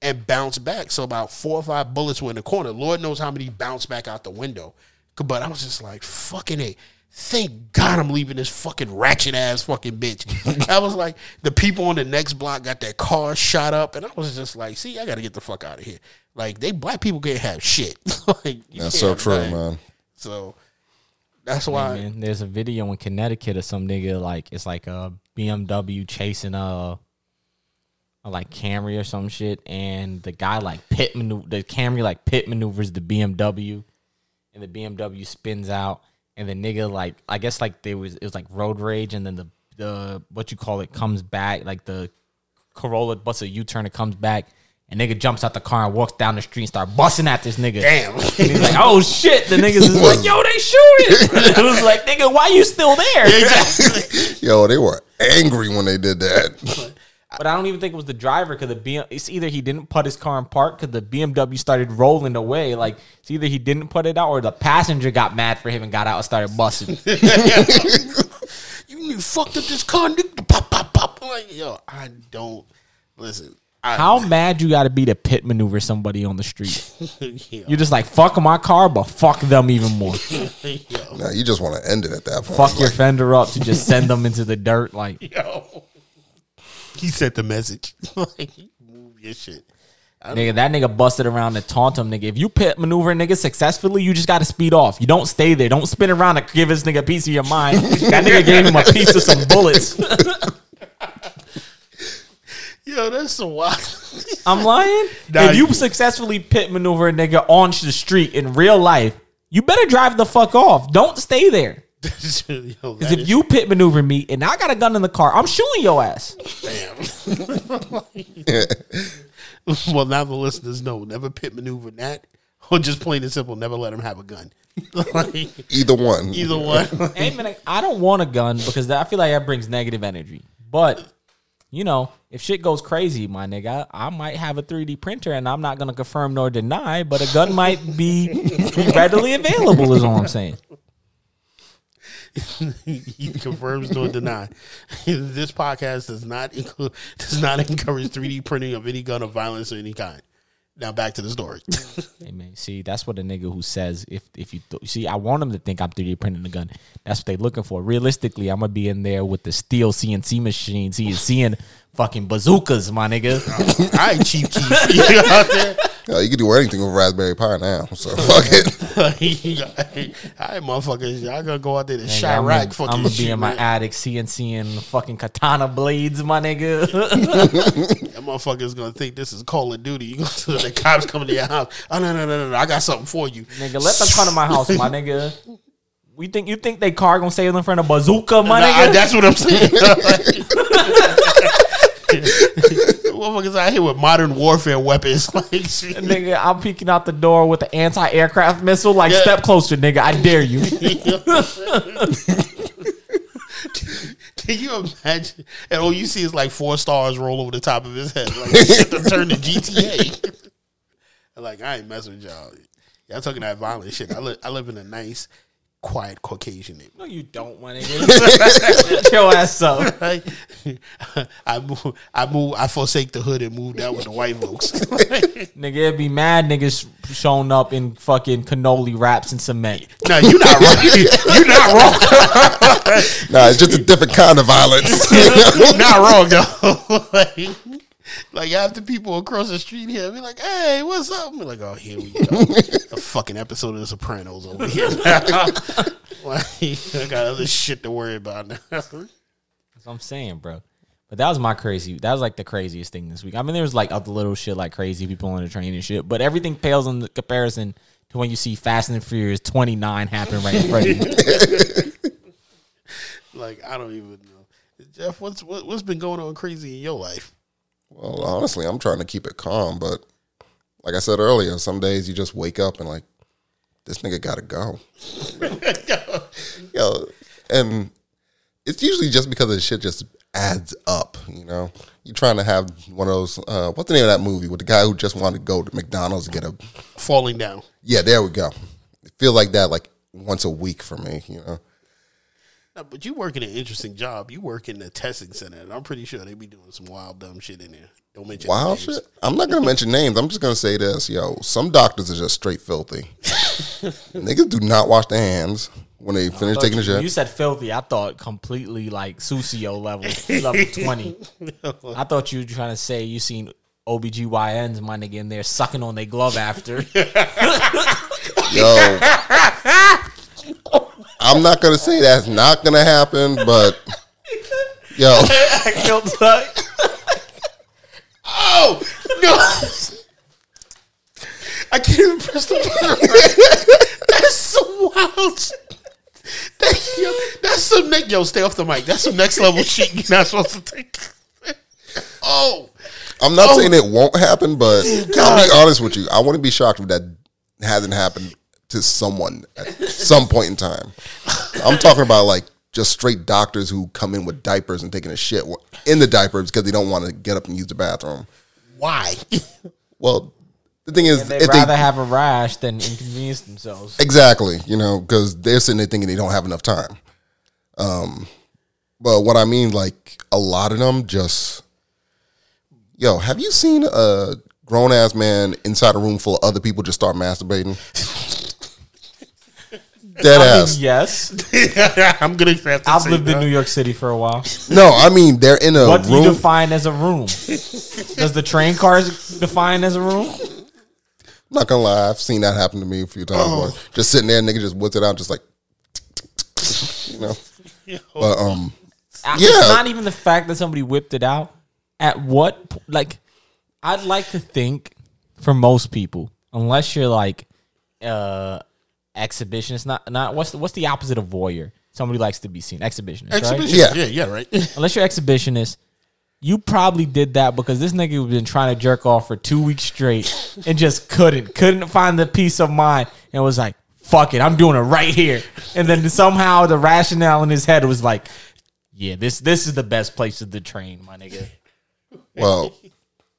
and bounced back. So about four or five bullets were in the corner. Lord knows how many bounced back out the window. But I was just like, fucking a. Thank God I'm leaving this fucking ratchet ass fucking bitch. I was like, the people on the next block got their cars shot up, and I was just like, see, I gotta get the fuck out of here. Like they black people can't have shit. like you That's so true, nothing. man. So that's why. Man, there's a video in Connecticut of some nigga like it's like a BMW chasing a, a like Camry or some shit, and the guy like pit maneuver the Camry like pit maneuvers the BMW, and the BMW spins out, and the nigga like I guess like there was it was like road rage, and then the the what you call it comes back like the Corolla busts a U turn, it comes back. And nigga jumps out the car and walks down the street and start busting at this nigga. Damn. And he's like, oh shit. The niggas is like, yo, they shooting. it was like, nigga, why you still there? Yo, they were angry when they did that. But I don't even think it was the driver because the BM, it's either he didn't put his car in park because the BMW started rolling away. Like it's either he didn't put it out or the passenger got mad for him and got out and started busting. you, you fucked up this car, nigga. Pop, pop, pop. I'm like, yo, I don't listen. I, How mad you got to be to pit maneuver somebody on the street? yo, You're just like fuck my car, but fuck them even more. yo, Now you just want to end it at that point. fuck your Like, fender up to just send them into the dirt. Like yo. He sent the message. like, move your shit. Nigga, that nigga busted around to taunt him, nigga. If you pit maneuver a nigga successfully, you just gotta speed off. You don't stay there. Don't spin around to give this nigga a piece of your mind. that nigga gave him a piece of some bullets. Yo, that's so wild. I'm lying. Nah, if you you- successfully pit maneuver a nigga on the street in real life, you better drive the fuck off. Don't stay there. yo, Because that if is- you pit maneuver me and I got a gun in the car, I'm shooting your ass. Damn. well, now the listeners know. Never pit maneuver that, or just plain and simple, never let him have a gun. Like, either one. either one. hey man, I don't want a gun because I feel like that brings negative energy. But you know, if shit goes crazy, my nigga, I might have a 3D printer, and I'm not gonna confirm nor deny, but a gun might be, be readily available. Is all I'm saying. he confirms nor deny. this podcast does not include does not encourage 3D printing of any gun of violence of any kind. Now back to the story. Hey man, see, that's what a nigga who says if if you th- see, I want them to think I'm 3D printing the gun. That's what they looking for. Realistically, I'm gonna be in there with the steel CNC machines. He is seeing fucking bazookas, my nigga. I ain't cheap keys you out there. Yo, you can do anything with Raspberry Pi now. So fuck it. All right, motherfuckers, y'all gonna go out there to I'm Chirac gonna, fucking I'm gonna be in my man. attic CNC and fucking katana blades, my nigga. That motherfucker's gonna think this is Call of Duty. You go to see the cops coming to your house. Oh no no no no! no. I got something for you. nigga, let them come to my house, my nigga. We think you think they car gonna stay in front of bazooka, my Nah, I- nigga? that's what I'm saying. Motherfuckers out here with modern warfare weapons. Like, shit. nigga, I'm peeking out the door with the anti-aircraft missile. Like, Yeah. step closer, nigga. I dare you. Can you imagine? And all you see is like four stars roll over the top of his head. Like shit to turn to GTA. like I ain't messing with y'all. Y'all talking that violent shit. I live I live in a nice, quiet Caucasian neighborhood. no, you don't, my nigga. Shut your ass up. Right? I move, I move, I forsake the hood and moved out with the white folks. Nigga, it'd be mad niggas showing up in fucking cannoli wraps and cement. no, you not wrong. You're not wrong. Nah, it's just a different kind of violence. you not wrong though. Like, like after people across the street here be like, "Hey, what's up?" I'm like, "Oh, here we go, a fucking episode of The Sopranos over here." like, I got other shit to worry about now. That's what I'm saying, bro. But that was my crazy. That was like the craziest thing this week. I mean, there was like other little shit like crazy people on the train and shit, but everything pales in comparison to when you see Fast and Furious 29 happen right in front of you. Like I don't even know. Jeff, what's what, what's been going on crazy in your life? Well, honestly, I'm trying to keep it calm, but like I said earlier, some days you just wake up and like, this nigga gotta go. Yo, and it's usually just because the shit just adds up, you know? You're trying to have one of those, uh, what's the name of that movie with the guy who just wanted to go to McDonald's and get a, Falling down. yeah, there we go. It feel like that like once a week for me, you know? No, but you work in an interesting job. You work in the testing center, and I'm pretty sure they be doing some wild, dumb shit in there. Don't mention Wild names. shit. I'm not gonna mention names. I'm just gonna say this, yo. Some doctors are just straight filthy. Niggas do not wash their hands when they finish taking a you, shit. you said filthy. I thought completely like Susio level, level 20. I thought you were trying to say you seen OBGYNs, my nigga, in there sucking on their glove after. Yo, I'm not gonna say that's not gonna happen, but yo, I killed Tuck. Oh no! I can't even press the button. That's so wild. That, yo, that's some next. Yo, stay off the mic. That's some next level shit you're not supposed to take. Oh, I'm not Oh. saying it won't happen, but I'll be honest with you. I wouldn't be shocked if that hasn't happened to someone at some point in time. I'm talking about like just straight doctors who come in with diapers and taking a shit in the diapers because they don't want to get up and use the bathroom. why? Well, the thing is, They'd if rather they have a rash than inconvenience themselves. exactly, you know, because they're sitting there thinking they don't have enough time. Um, but what I mean, like a lot of them just, yo, have you seen a grown ass man inside a room full of other people just start masturbating? Dead I mean, yes. I'm gonna have to. I've say lived in. New York City for a while. No, I mean they're in a What do you room. define as a room? Does the train cars define as a room? not gonna lie, I've seen that happen to me a few times. Oh. Just sitting there, nigga just whips it out, just like, you know. But um, I- Yeah. It's not even the fact that somebody whipped it out. At what like I'd like to think for most people, unless you're like uh exhibitionist, not not what's the, what's the opposite of voyeur? Somebody likes to be seen. Exhibitionist. Right? Exhibition. Yeah. Yeah, yeah, right. Unless you're exhibitionist, you probably did that because this nigga has been trying to jerk off for two weeks straight and just couldn't, couldn't find the peace of mind and was like, fuck it, I'm doing it right here. And then somehow the rationale in his head was like, yeah, this this is the best place to the train, my nigga. Well,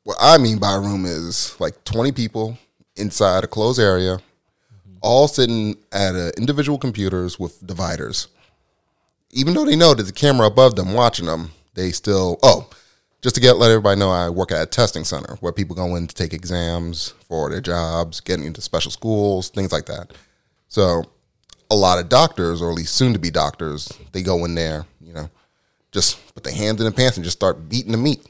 what I mean by room is like 20 people inside a closed area, all sitting at uh, individual computers with dividers. Even though they know there's a camera above them watching them, they still, oh, just to get let everybody know, I work at a testing center where people go in to take exams for their jobs, getting into special schools, things like that. So a lot of doctors, or at least soon to be doctors, they go in there, you know, just put their hands in their pants and just start beating the meat.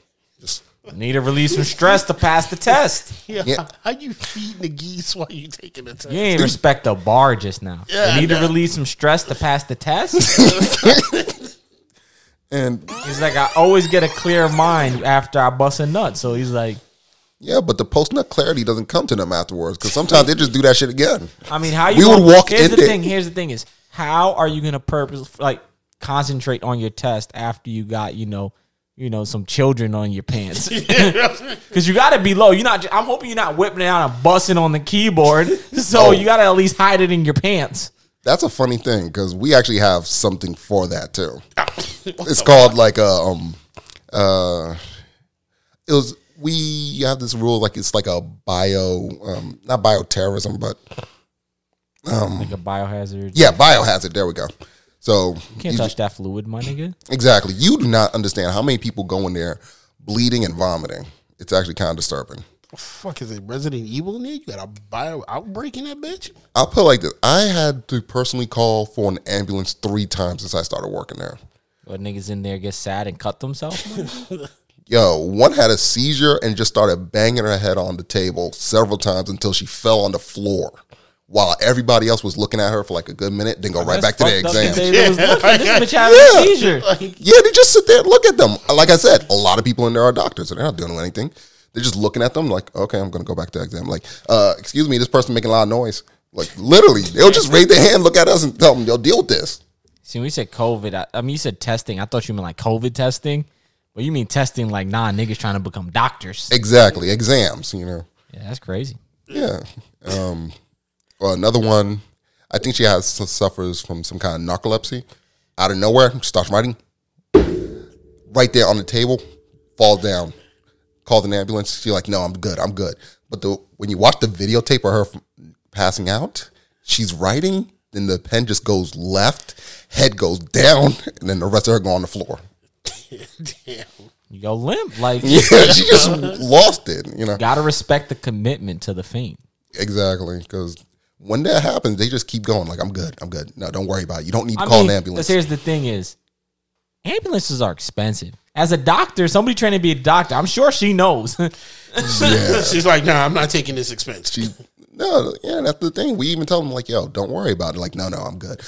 Just Need to release some stress to pass the test. Yeah. Yeah. How you feeding the geese while you taking the test? You ain't respect the bar just now. Yeah, you need I to know. release some stress to pass the test. and he's like, I always get a clear mind after I bust a nut. So he's like, yeah, but the post nut clarity doesn't come to them afterwards because sometimes they just do that shit again. I mean, how you? We would gonna- walk Here's in the there. thing. Here's the thing: is how are you gonna purpose like concentrate on your test after you got you know you know some children on your pants? Because you got to be low. You're not. I'm hoping you're not whipping it out and busting on the keyboard. So Oh. you got to at least hide it in your pants. That's a funny thing because we actually have something for that too. it's called like a um uh it was we have this rule like it's like a bio um not bioterrorism but Like a biohazard. yeah biohazard there we go so You can't you- touch that fluid, my nigga. exactly you do not understand how many people go in there bleeding and vomiting it's actually kind of disturbing Fuck is it Resident Evil in there? You got a bio outbreak in that bitch? I'll put it like this I had to personally call for an ambulance three times since I started working there Or niggas in there get sad and cut themselves. Yo, one had a seizure and just started banging her head on the table several times until she fell on the floor. While everybody else was looking at her for like a good minute, then go right back to their Fucked up that exam. They was looking, this bitch having Yeah. a seizure. Yeah, they just sit there and look at them. Like I said, a lot of people in there are doctors, and they're not doing anything. They're just looking at them like, okay, I'm gonna go back to the exam. Like, uh, excuse me, this person making a lot of noise. Like literally, they'll just raise their hand, look at us, and tell them they'll deal with this. See, when you said COVID, I, I mean, you said testing. I thought you meant like COVID testing, but you mean testing like nah niggas trying to become doctors. Exactly, exams. You know. Yeah, that's crazy. Yeah. Um, well, another one. I think she has suffers from some kind of narcolepsy. Out of nowhere, starts writing. Right there on the table, falls down. Called an ambulance. She's like, "No, I'm good. I'm good." But the when you watch the videotape of her passing out, she's writing. Then the pen just goes left, head goes down, and then the rest of her go on the floor. Damn. You go limp, like Yeah, she just lost it. You know gotta respect the commitment to the fame. exactly because when that happens, they just keep going. Like, I'm good. I'm good. No, don't worry about it. You don't need to I call mean, an ambulance. 'cause here's the thing: is ambulances are expensive. As a doctor, somebody trying to be a doctor, I'm sure she knows. Yeah. She's like, nah, I'm not taking this expense. She no, yeah, that's the thing. We even tell them like, yo, don't worry about it. Like, no, no, I'm good.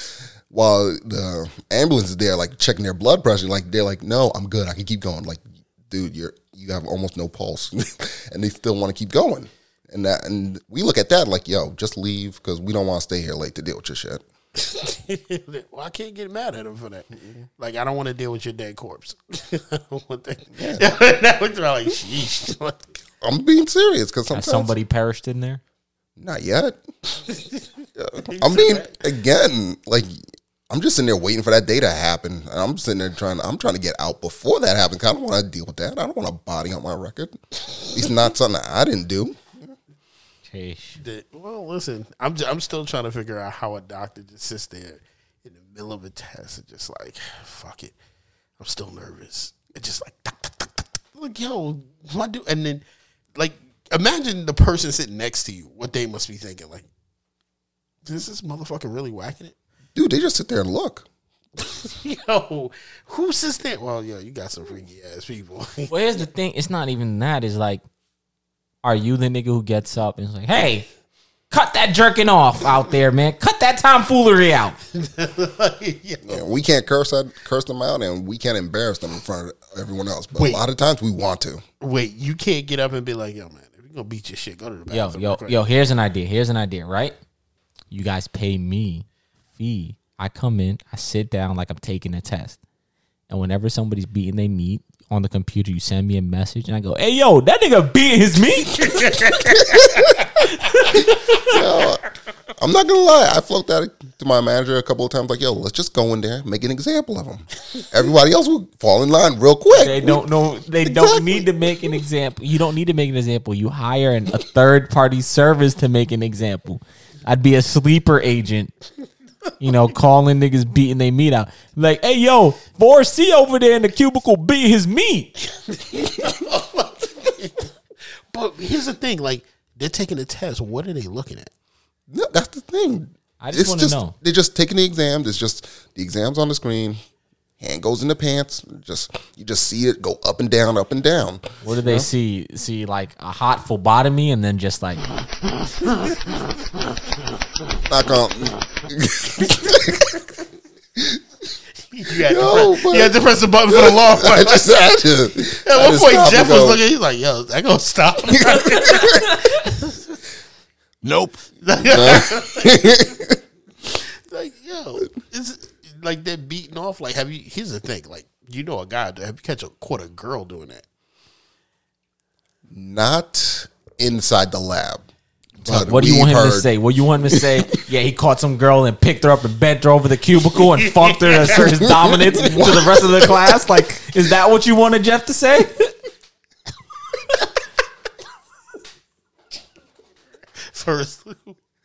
While the ambulance is there, like checking their blood pressure, like they're like, no, I'm good. I can keep going. Like, dude, you're you have almost no pulse, and they still want to keep going. And that, and we look at that like, yo, just leave because we don't want to stay here late to deal with your shit. well, I can't get mad at him for that. Like, I don't want to deal with your dead corpse. I don't want that. that was like, sheesh. Like, I'm being serious because Has somebody perished in there? Not yet. I mean, again, like I'm just sitting there waiting for that day to happen, and I'm sitting there trying. I'm trying to get out before that happens. 'cause I don't want to deal with that. I don't want a body on my record. It's not something I didn't do. Sheesh. the- well, listen, I'm j- I'm still trying to figure out how a doctor just sits there in the middle of a test and just like, fuck it, I'm still nervous. It's just like, tuck, tuck, tuck, tuck, tuck. like, yo, what do? And then, like, imagine the person sitting next to you. What they must be thinking, like, is this motherfucker really whacking it? Dude, they just sit there and look. Yo, who sits there? Well, yo, you got some freaky ass people. Well, here's the thing: it's not even that. It's like, are you the nigga who gets up and is like, "Hey, cut that jerking off out there, man. Cut that tomfoolery out." Yeah, we can't curse that, curse them out, and we can't embarrass them in front of everyone else. But Wait. a lot of times we want to. Wait, you can't get up and be like, yo, man, if you're gonna beat your shit, go to the Yo, bathroom. yo, real quick." yo. Here's an idea. Here's an idea. Right? You guys pay me fee. I come in. I sit down like I'm taking a test. And whenever somebody's beating they meat on the computer, you send me a message, and I go, "Hey, yo, that nigga beating his meat." I'm not gonna lie. I float that to my manager a couple of times. Like, yo, let's just go in there, make an example of him. Everybody else will fall in line real quick. They don't know. They don't need to make an example. You don't need to make an example. You hire an, a third party service to make an example. I'd be a sleeper agent. You know, calling niggas beating they meat out. Like, hey yo, 4C over there in the cubicle beat his meat. But here's the thing: like they're taking a test. What are they looking at? No, that's the thing. I just wanna know. They're just taking the exams. It's just the exams on the screen. Hand goes in the pants. Just you just see it go up and down, up and down. What do they see? See like a hot phlebotomy and then just like Knock on. You had, Yo, to, press, you had to press the button for the long I just had to. At I one point, Jeff was looking. He's like, "Yo, that gonna stop." Nope. like, yo, it's like they're beating off. Like, have you? Here's the thing: like, you know, a guy. Have you catch a caught a girl doing that? Not inside the lab. But what do you want him to say? What you want him to say? yeah, he caught some girl and picked her up and bent her over the cubicle and fucked her to assert his dominance to the rest of the class. Like, is that what you wanted Jeff to say? First,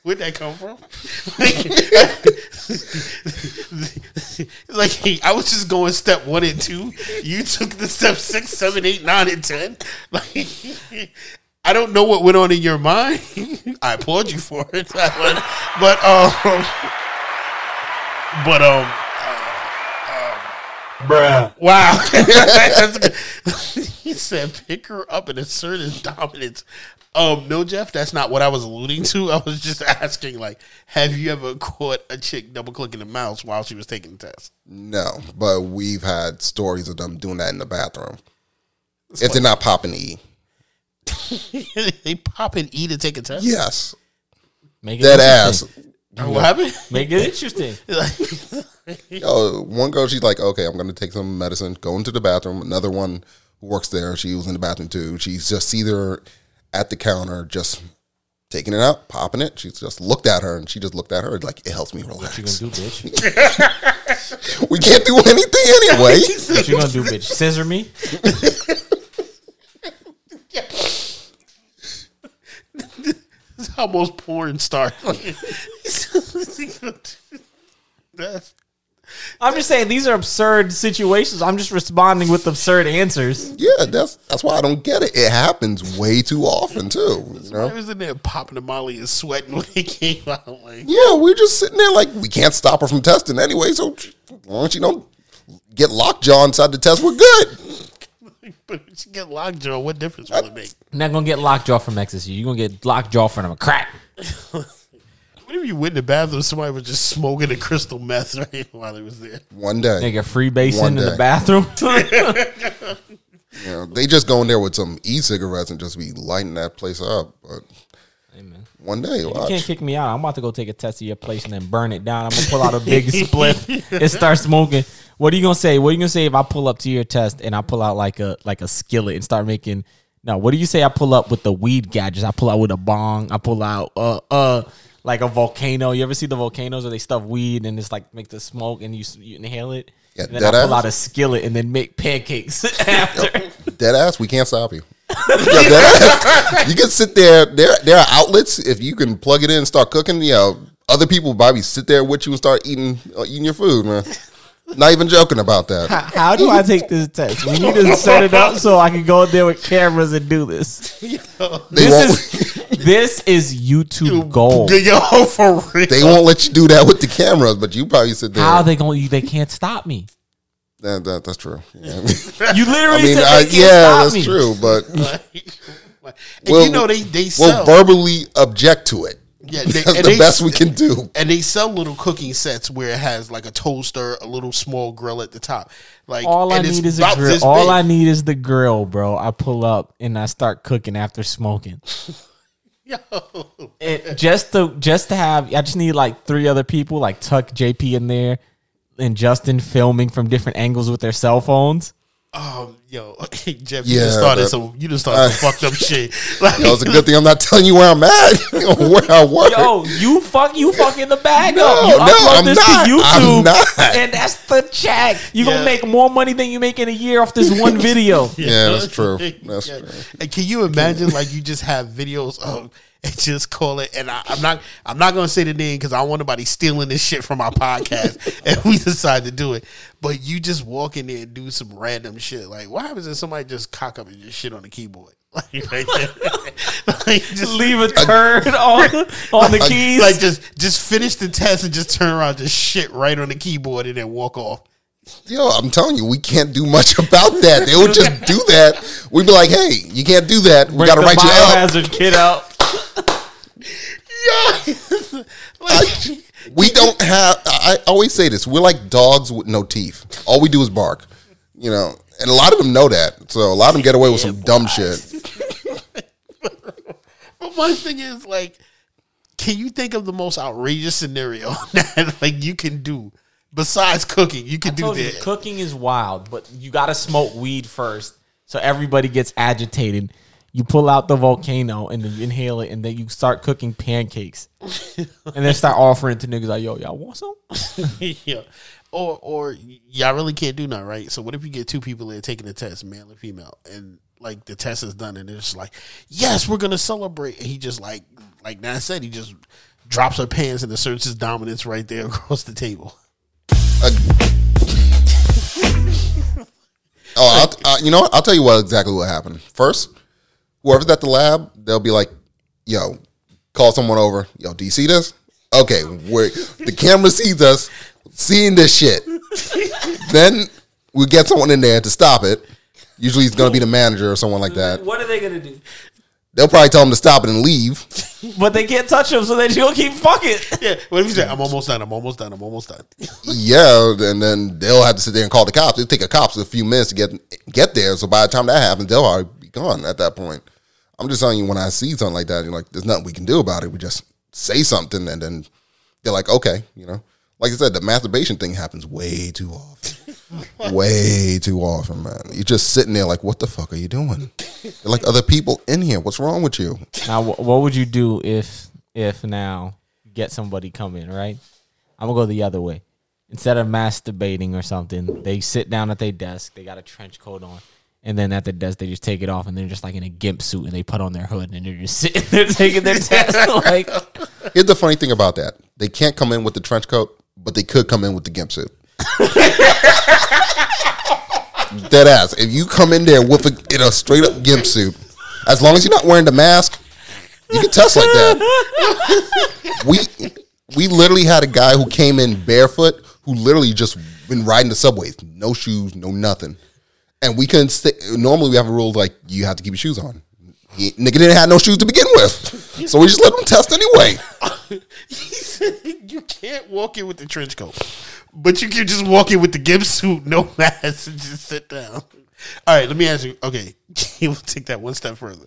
where'd that come from? like, hey, I was just going step one and two. You took the step six, seven, eight, nine, and ten. Like, I don't know what went on in your mind. I applaud you for it, but, but um, but um, Bruh. Wow. He said pick her up and assert his dominance. Um, no, Jeff, that's not what I was alluding to. I was just asking, like, have you ever caught a chick double clicking the mouse while she was taking the test? No, but we've had stories of them doing that in the bathroom. If they're not popping E. they pop and E to take a test? Yes. Make it Dead ass. interesting. What happened? Make it interesting. Yo, one girl, she's like, okay, I'm going to take some medicine, go into the bathroom. Another one who works there, she was in the bathroom too. She's just either at the counter, just taking it out, popping it. She just looked at her and she just looked at her like, it helps me relax. What you gonna do, bitch? we can't do anything anyway. What you gonna do, bitch? Scissor me? That's how most porn start. That's I'm just saying these are absurd situations. I'm just responding with absurd answers. Yeah, that's that's why I don't get it. It happens way too often too. You I know? was in there popping the molly and sweating when it came out. Like, Yeah, we're just sitting there like we can't stop her from testing anyway. So as long as she don't get lockjaw inside the test, we're good. but if she get lockjaw, what difference will it make? You're not gonna get lockjaw from ecstasy. You're gonna get lockjaw from a crack. What if you went in the bathroom somebody was just smoking a crystal meth right while he was there? One day, Nigga, free basin One in the day. bathroom. you know, they just go in there with some e-cigarettes and just be lighting that place up. But one day, You watch. can't kick me out. I'm about to go take a test of your place and then burn it down. I'm gonna pull out a big spliff and start smoking. What are you gonna say? What are you gonna say if I pull up to your test and I pull out like a like a skillet and start making? No, what do you say? I pull up with the weed gadgets. I pull out with a bong. I pull out uh uh like a volcano. You ever see the volcanoes where they stuff weed and it's like make the smoke and you you inhale it? Yeah, and then I pull ass. out a skillet and then make pancakes after. Dead ass, we can't stop you. Yeah, dead ass. You can sit there. There, there are outlets if you can plug it in and start cooking. You know, other people probably sit there with you and start eating uh, eating your food, man. Not even joking about that. How, how do I take this test? We need to set it up so I can go in there with cameras and do this. They This won't. is this is YouTube gold. Yo, for real. they won't let you do that with the cameras, but you probably sit there. How are they going? They can't stop me. That, that, that's true. Yeah. You literally I mean, said I, they can't yeah, stop that's me. true. But and we'll, you know they they we'll verbally object to it. Yeah, they- that's and the they- best we can do. and they sell little cooking sets where it has like a toaster, a little small grill at the top. Like All I need is a grill. All big. I need is the grill, bro. I pull up and I start cooking after smoking. Yo. It, just to just to have, I just need like three other people, like Tuck, JP in there, and Justin filming from different angles with their cell phones. Um, yo, okay Jeff, you just started that- some, you just started some fucked up shit. Like, You know, it's a good thing I'm not telling you where I'm at or where I work. Yo, you fuck, you fucking the bag No, up. You no, upload I'm this not. to YouTube, I'm not. and that's the check. You Yeah. gonna make more money than you make in a year off this one video. Yeah, that's true. That's Yeah. true. And can you imagine like you just have videos of and just call it and I, I'm not I'm not gonna say the name because I don't want nobody stealing this shit from our podcast and we decide to do it. But you just walk in there and do some random shit. Like what happens if somebody just cock up and just shit on the keyboard? Like, right like just Leave a turd on on the keys. like just just finish the test and just turn around, just shit right on the keyboard and then walk off. Yo, I'm telling you, we can't do much about that. They would just do that. We'd be like, hey, you can't do that. We got to the write you up. biohazard kit out. I, we don't have. I I always say this: we're like dogs with no teeth. All we do is bark. You know, and a lot of them know that. So a lot of them get away with some dumb shit. But my thing is like, can you think of the most outrageous scenario that like you can do besides cooking? You can I do told you, cooking is wild, but you got to smoke weed first, so everybody gets agitated. You pull out the volcano and then you inhale it, and then you start cooking pancakes, and then start offering to niggas like, "Yo, y'all want some?" yeah. Or or y'all really can't do nothing, right? So what if you get two people there taking the test, male and female, and like the test is done and it's just like, yes, we're gonna celebrate. And he just like like Nat said, he just drops her pants and asserts his dominance right there across the table. Oh, I'll, uh, you know what? I'll tell you what exactly what happened. First, whoever's at the lab, they'll be like, "Yo, call someone over. Yo, do you see this? Okay, we the camera sees us seeing this shit. then we get someone in there to stop it. Usually, it's gonna be the manager or someone like that. What are they gonna do? They'll probably tell them to stop it and leave. But they can't touch them, so they just keep fucking. Yeah. What if you say, I'm almost done, I'm almost done, I'm almost done. Yeah, and then they'll have to sit there and call the cops. It'll take a cops a few minutes to get get there. So by the time that happens, they'll already be gone at that point. I'm just telling you, when I see something like that, you're like, there's nothing we can do about it. We just say something, and then they're like, okay, you know, like I said, the masturbation thing happens way too often, way too often, man. You're just sitting there like, what the fuck are you doing? They're like other people in here. What's wrong with you? Now, what would you do if if now you get somebody come in, right? I'm gonna go the other way. Instead of masturbating or something, they sit down at their desk. They got a trench coat on, and then at the desk they just take it off, and they're just like in a gimp suit, and they put on their hood, and they're just sitting there taking their test. like, Here's the funny thing about that: they can't come in with the trench coat, but they could come in with the gimp suit. Dead ass. If you come in there with a in a straight up gimp suit, as long as you're not wearing the mask, you can test like that. we we literally had a guy who came in barefoot who literally just been riding the subways, no shoes, no nothing, and we couldn't. Stay, normally, we have a rule like you have to keep your shoes on. He, nigga didn't have no shoes to begin with, so we just let him test anyway. he said you can't walk in with the trench coat, but you can just walk in with the gimp suit, no mask, and just sit down. All right, let me ask you. Okay, we'll take that one step further.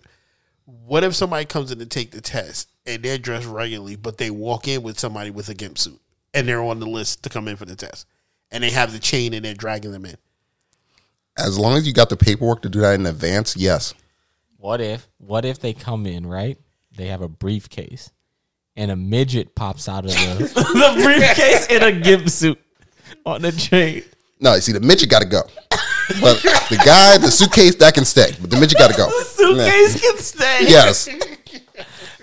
What if somebody comes in to take the test and they're dressed regularly, but they walk in with somebody with a gimp suit and they're on the list to come in for the test, and they have the chain and they're dragging them in? As long as you got the paperwork to do that in advance, yes. what if what if they come in right? They have a briefcase, and a midget pops out of the, the briefcase in a gimp suit on the chain. No, you see, the midget got to go. But the guy, the suitcase, that can stay. But the midget got to go. Suitcase can stay. Yes.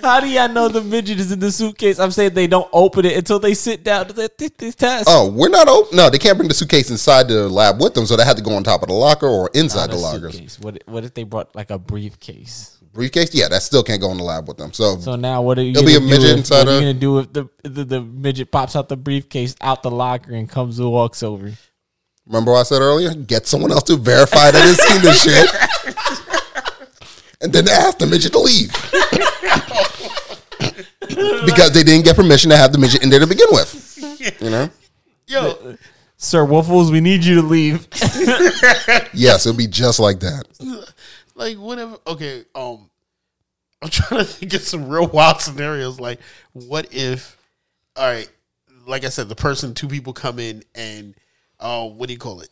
How do y'all know the midget is in the suitcase? I'm saying they don't open it until they sit down to take this test. Oh, we're not open. No, they can't bring the suitcase inside the lab with them, so they had to go on top of the locker or inside the a lockers. What what if they brought like a briefcase? Briefcase, yeah, that still can't go in the lab with them. So, So now what are you be a do midget if, inside what are you gonna do if the, the the midget pops out the briefcase out the locker and comes and walks over? remember what I said earlier? Get someone else to verify that it's seen this shit, and then ask the midget to leave because they didn't get permission to have the midget in there to begin with. You know? Yo, Sir Waffles, we need you to leave. Yes, it'll be just like that. like whatever. Okay, um, I'm trying to think of some real wild scenarios. Like, what if? All right, like I said, the person, two people come in and, uh, what do you call it?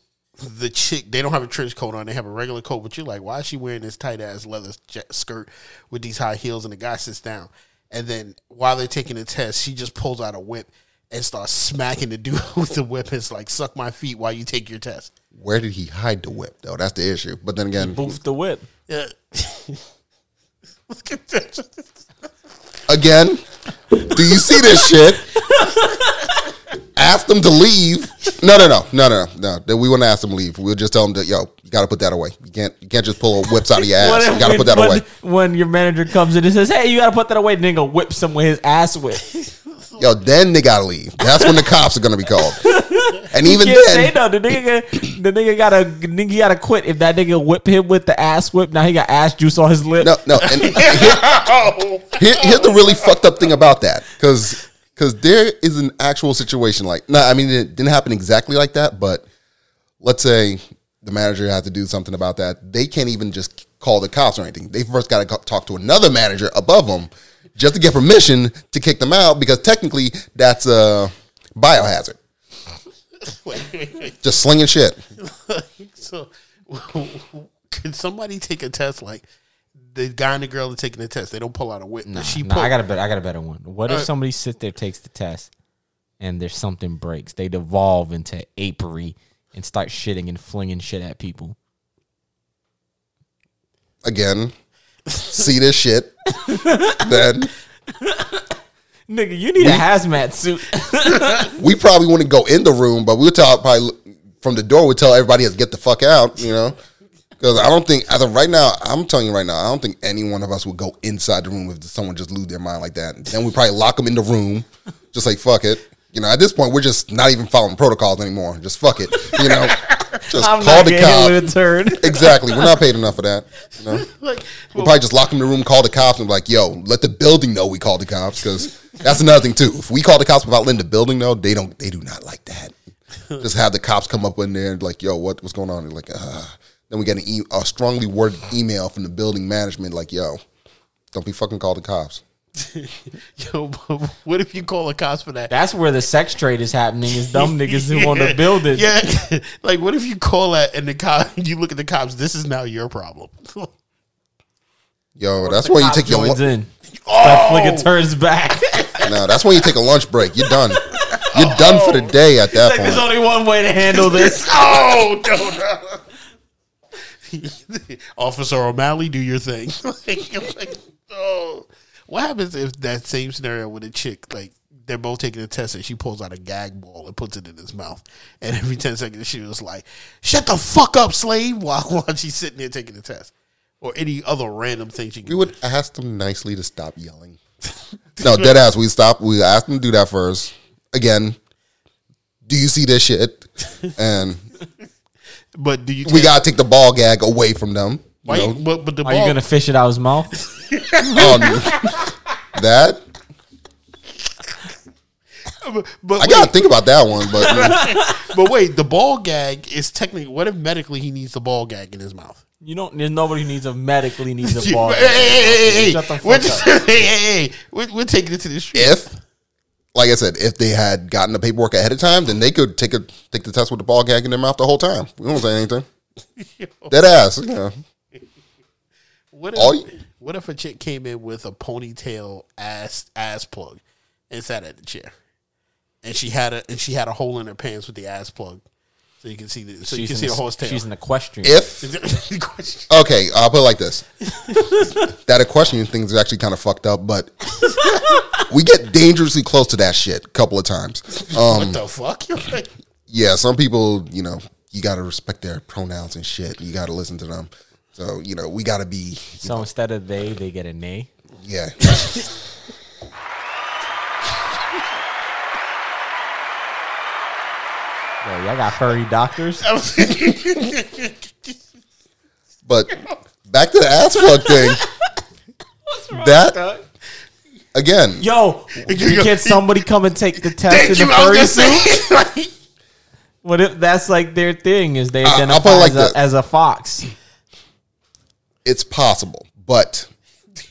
The chick, they don't have a trench coat on; they have a regular coat. But you're like, why is she wearing this tight ass leather j- skirt with these high heels? And the guy sits down, and then while they're taking the test, she just pulls out a whip and starts smacking the dude with the whip. It's like, suck my feet while you take your test. Where did he hide the whip, though? That's the issue. But then again, Boof the whip. Yeah. Look at that. again, do you see this shit? ask them to leave. No, no, no, no, no, no. no. We wouldn't ask them to leave. We'll just tell them that, yo, you got to put that away. You can't, you can't just pull whips out of your ass. You got to when- put that when, away. When your manager comes in and says, "Hey, you gotta put that away," the nigga whip someone his ass with. Yo, then they got to leave. That's when the cops are going to be called. And even Can't say then, no. The nigga, the nigga gotta, nigga gotta quit if that nigga whip him with the ass whip. Now he got ass juice on his lip. no, no. And here, here- here's the really fucked up thing about that, because because there is an actual situation like, no, I mean, it didn't happen exactly like that, but let's say the manager had to do something about that. They can't even just call the cops or anything. They first got to talk to another manager above them just to get permission to kick them out because technically that's a biohazard. Wait, wait, wait. Just slinging shit. So, could somebody take a test like the guy and the girl are taking the test? They don't pull out a whip. Nah, she nah, pull, I got a better. I got a better one. What if Uh, somebody sits there, takes the test, and there's something breaks? They devolve into apery and start shitting and flinging shit at people. Again, see this shit. then Nigga, you need a hazmat suit. we probably wouldn't go in the room, but we'll tell probably from the door. We'll tell everybody to get the fuck out. You know, because I don't think as of right now, I'm telling you right now, I don't think any one of us would go inside the room if someone just lose their mind like that. Then we probably lock them in the room, just like fuck it. You know, at this point, we're just not even following protocols anymore. Just fuck it. You know, just I'm call the getting with a cops. Exactly. We're not paid enough for that. You know, like, we'll probably just lock them in the room, call the cops, and be like, "Yo, let the building know we called the cops." Because that's another thing too. If we call the cops without letting the building know, they don't. They do not like that. just have the cops come up in there and like, "Yo, what what's going on?" They're like, uh. Then we get an e- a strongly worded email from the building management, like, "Yo, don't be fucking call the cops. Yo, what if you call the cops for that? That's where the sex trade is happening. Is dumb niggas who want to build it. Yeah, like what if you call that and the cop? You look at the cops. This is now your problem. Yo, that's when you take your joins lu- in. Oh! That flicker turns back. no. That's when you take a lunch break. You're done. You're done for the oh. day at that like there's only one way to handle this. oh no, no. Uh, Officer O'Malley, do your thing. like, like, oh. What happens if that same scenario with a chick, like they're both taking a test and she pulls out a gag ball and puts it in his mouth, and every ten seconds she was like, "Shut the fuck up, slave!" While while she's sitting there taking the test, or any other random thing she can. We would ask them nicely to stop yelling. no, dead ass. We stop. We asked them to do that first. Again, do you see this shit? And But do you? we gotta take the ball gag away from them. Why You you- know? but, but the Are you gonna fish it out of his mouth? Um, that But, but I gotta think about that one. But but wait, the ball gag is technically. What if medically he needs the ball gag in his mouth? You don't. There's nobody who needs a medically needs a ball. Hey, hey, hey, hey, hey, Shut the we're fuck just, up. hey, hey, hey, we're, we're taking it to the street. if, like I said, if they had gotten the paperwork ahead of time, then they could take a take the test with the ball gag in their mouth the whole time. We don't say anything. Dead ass. You know. What if, you- what if a chick came in with a ponytail ass ass plug and sat at the chair, and she had a and she had a hole in her pants with the ass plug, so you can see the so you can She's see an- the horse tail. She's an equestrian. If okay, I'll put it like this: that equestrian thing is actually kind of fucked up, but we get dangerously close to that shit a couple of times. Um, what the fuck? yeah, some people, you know, you got to respect their pronouns and shit. You got to listen to them. So, you know, we got to be, so instead of they, they get a nay. yeah. Yo, y'all got furry doctors. But back to the ass plug thing. That again, Yo, you get somebody come and take the test Thank in you. a I furry suit? What if that's like their thing? Is they I- I'll identify put it like as, this. a, as a fox? it's possible, but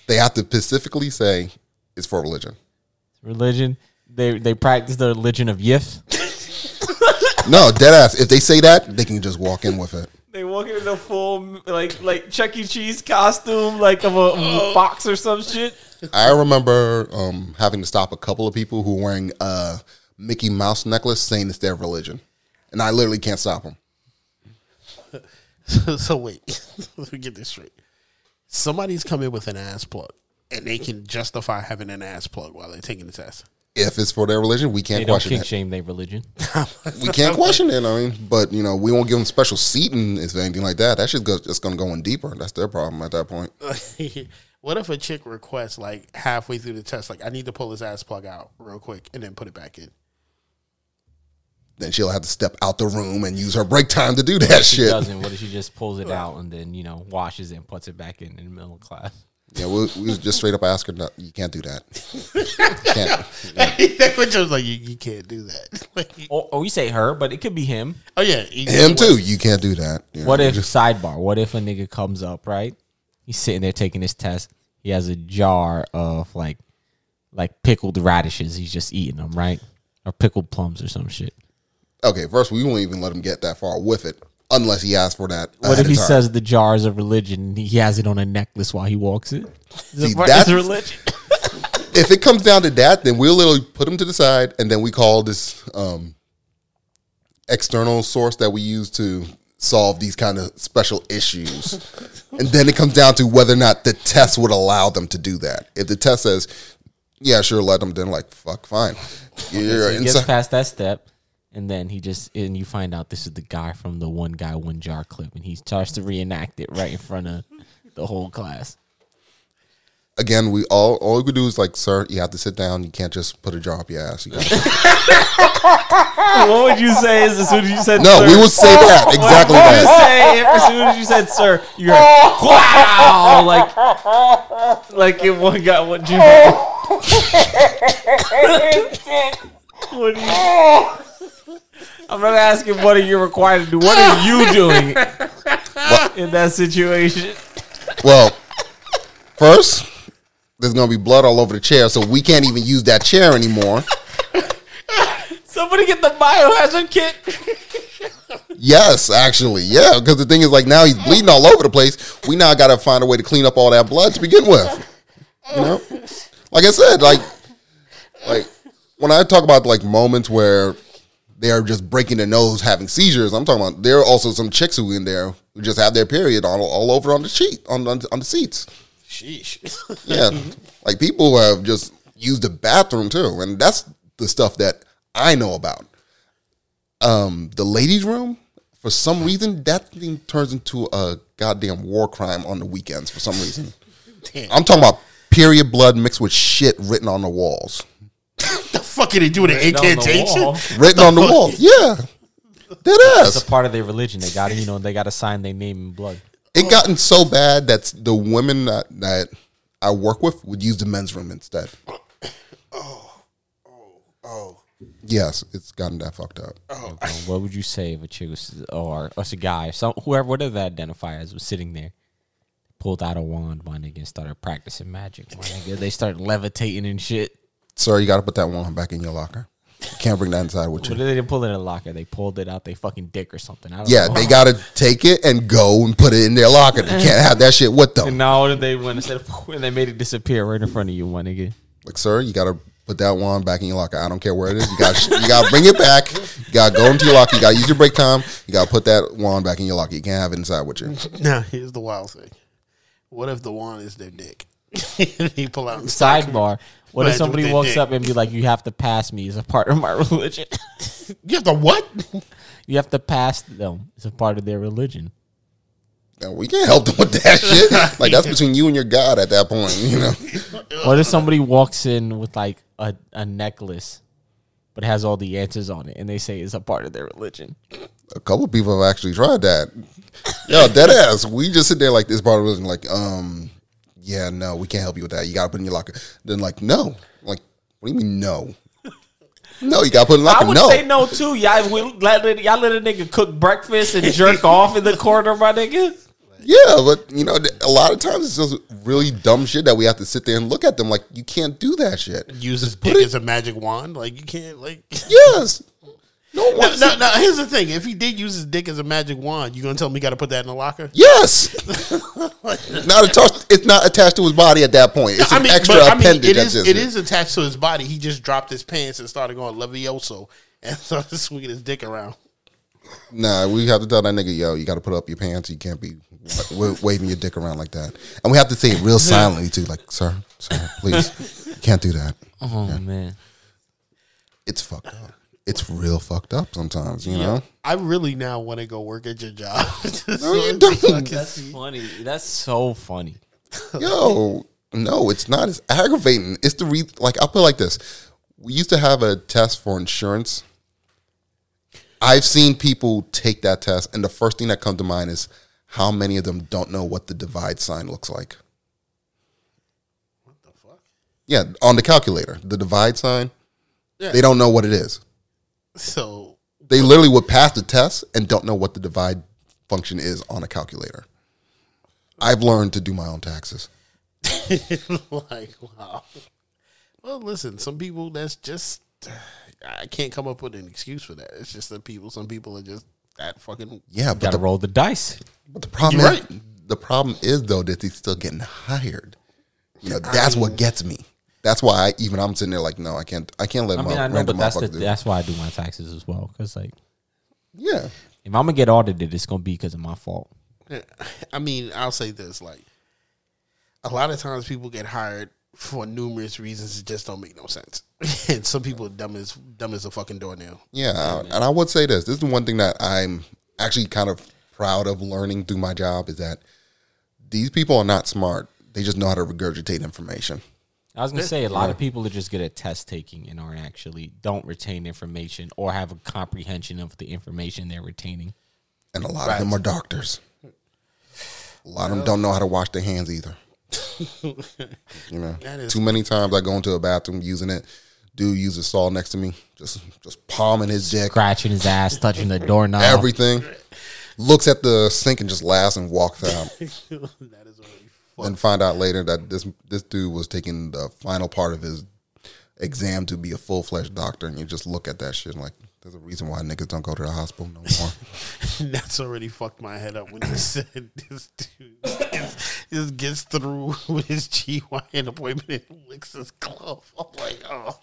they have to specifically say it's for religion. Religion. They they practice the religion of Yif. No, dead ass. If they say that, they can just walk in with it. They walk in a full like like Chuck E. Cheese costume, like of a Oh. fox or some shit. I remember um, having to stop a couple of people who were wearing a Mickey Mouse necklace, saying it's their religion, and I literally can't stop them. So, so wait, let me get this straight. Somebody's come in with an ass plug, and they can justify having an ass plug while they're taking the test. If it's for their religion, we can't don't question kink it. shame their religion. We can't question it. I mean, but you know, we won't give them special seating if anything like that. That shit's go- just going to go in deeper. That's their problem at that point. what if a chick requests like halfway through the test, like I need to pull this ass plug out real quick and then put it back in? Then she'll have to step out the room and use her break time to do that She shit. doesn't. What if she just pulls it out and then you know washes it and puts it back in in the middle of class? Yeah, we'll, we'll just straight up ask her, no, you can't do that. can't. Which was like, you, you can't do that. Like, Or, or we say her, but it could be him. oh yeah, he- Him too. You can't do that. You What know, if just- sidebar? What if a nigga comes up right? He's sitting there taking his test. He has a jar of like like pickled radishes. He's just eating them, right? Or pickled plums or some shit. okay, first we won't even let him get that far with it unless he asks for that. What if he time. says the jars of religion? He has it on a necklace while he walks it. Is See, it part- that's- religion? if it comes down to that, then we'll literally put him to the side, and then we call this um, external source that we use to solve these kind of special issues. and then it comes down to whether or not the test would allow them to do that. If the test says, "Yeah, sure," let them. Then like, fuck, fine. You're So he gets inside. past that step, and then he just and you find out this is the guy from the one guy one jar clip, and he starts to reenact it right in front of the whole class. Again, we all all we could do is like, sir, you have to sit down. You can't just put a jar up your ass. You what would you say is as soon as you said no, sir? we would say that exactly What would you say if as soon as you said sir, you're wow, like like it one got what you. what do you? I'm not asking what are you required to do. What are you doing in that situation? Well, first, there's gonna be blood all over the chair, so we can't even use that chair anymore. Somebody get the biohazard kit. Yes, actually, yeah. Because the thing is, like now he's bleeding all over the place. We now got to find a way to clean up all that blood to begin with. You know, like I said, like like when I talk about like moments where they are just breaking their nose, having seizures. I'm talking about there are also some chicks who in there who just have their period all, all over on the sheet on on, on the seats. Sheesh. Yeah, like people have just used the bathroom too, and that's the stuff that I know about. Um, the ladies' room, for some reason, that thing turns into a goddamn war crime on the weekends. For some reason. I'm talking about period blood mixed with shit written on the walls, the fuck are they doing an Written on the incantation? wall. written on the wall. Yeah, dead It's ass. a part of their religion. They got to, you know, they got to sign their name in blood. It gotten so bad that the women that, that I work with would use the men's room instead. Oh, oh. Oh. Yes, it's gotten that fucked up. oh. What would you say if a chick was, or, or it's a guy, some whoever, whatever they identify as, was sitting there, pulled out a wand, my nigga, and started practicing magic, my nigga. They started levitating and shit. Sir, you got to put that one back in your locker. You can't bring that inside with But you. they didn't pull it in a locker. They pulled it out they fucking dick or something. I don't Yeah, know. they got to take it and go and put it in their locker. They can't have that shit with And them. now what did they went instead of when they made it disappear right in front of you, my nigga. Like, sir, you got to put that one back in your locker. I don't care where it is. You got you got to bring it back. You got to go into your locker. You got to use your break time. You got to put that wand back in your locker. You can't have it inside with you. Now here's the wild thing. What if the wand is their dick? he pull out and start- Sidebar. What if somebody walks did. up and be like, "You have to pass me as a part of my religion. You have to what? you have to pass them as a part of their religion." Now, we can't help them with that shit. Like that's between you and your God at that point. You know. What if somebody walks in with like a, a necklace, but has all the answers on it, and they say it's a part of their religion? A couple of people have actually tried that. Yo, dead ass. We just sit there like this part of religion, like, um, yeah, no, we can't help you with that. You gotta put it in your locker. Then like, no. Like, what do you mean no? No, you gotta put it in your locker. I would no. say no too. Y'all we let it, y'all let a nigga cook breakfast and jerk off in the corner, my nigga. Yeah, but you know, a lot of times it's just really dumb shit that we have to sit there and look at them like you can't do that shit. Use his dick as a magic wand? Like you can't like. Yes. No one No, wants no, no, here's the thing. If he did use his dick as a magic wand, you gonna tell me you got to put that in the locker? Yes. not attached. It's not attached to his body at that point. It's an extra but, I mean, appendage. it that's is just it is attached to his body. He just dropped his pants and started going levioso and started swinging his dick around. Nah, we have to tell that nigga, yo, you got to put up your pants. You can't be wa- waving your dick around like that. And we have to say it real silently too, like, sir, sir, please, you can't do that. Oh man, It's fucked up. It's real fucked up sometimes, you know. I really now want to go work at your job. No, you don't. that's funny. That's so funny. Yo, no, it's not. as aggravating. It's the re like I'll put it like this. We used to have a test for insurance. I've seen people take that test, and the first thing that comes to mind is how many of them don't know what the divide sign looks like. What the fuck? Yeah, on the calculator, the divide sign. Yeah. They don't know what it is. So They literally would pass the test and don't know what the divide function is on a calculator. I've learned to do my own taxes. like wow. Well, listen, some people that's just I can't come up with an excuse for that. It's just that people. Some people are just that fucking. Yeah, but Got to the roll the dice. But the problem You're is, the problem is though that he's still getting hired. You know, that's what gets me. That's why I, even I'm sitting there like, no, I can't, I can't let I my mean, I know, random but that's the, that's why I do my taxes as well. Because like, yeah, if I'm gonna get audited, it's gonna be because of my fault. I mean, I'll say this: like a lot of times, people get hired for numerous reasons that just don't make no sense. and some people are dumb as dumb as a fucking doornail. yeah. And I would say this: this is one thing that I'm actually kind of proud of learning through my job is that these people are not smart. They just know how to regurgitate information. I was gonna say a lot of people are just good at test taking and aren't actually don't retain information or have a comprehension of the information they're retaining. And a lot of them are doctors. A lot of them don't know how to wash their hands either. you know, too many times I go into a bathroom using it. Dude uses Saul next to me, just just palming his dick, Scratching his ass, touching the doorknob. everything. Looks at the sink and just laughs and walks out. that is really and find out later that this this dude was taking the final part of his exam to be a full fledged doctor, and you just look at that shit and like, there's a reason why niggas don't go to the hospital no more. That's already fucked my head up when you said this dude just gets through with his GYN appointment and licks his glove. I'm like, oh.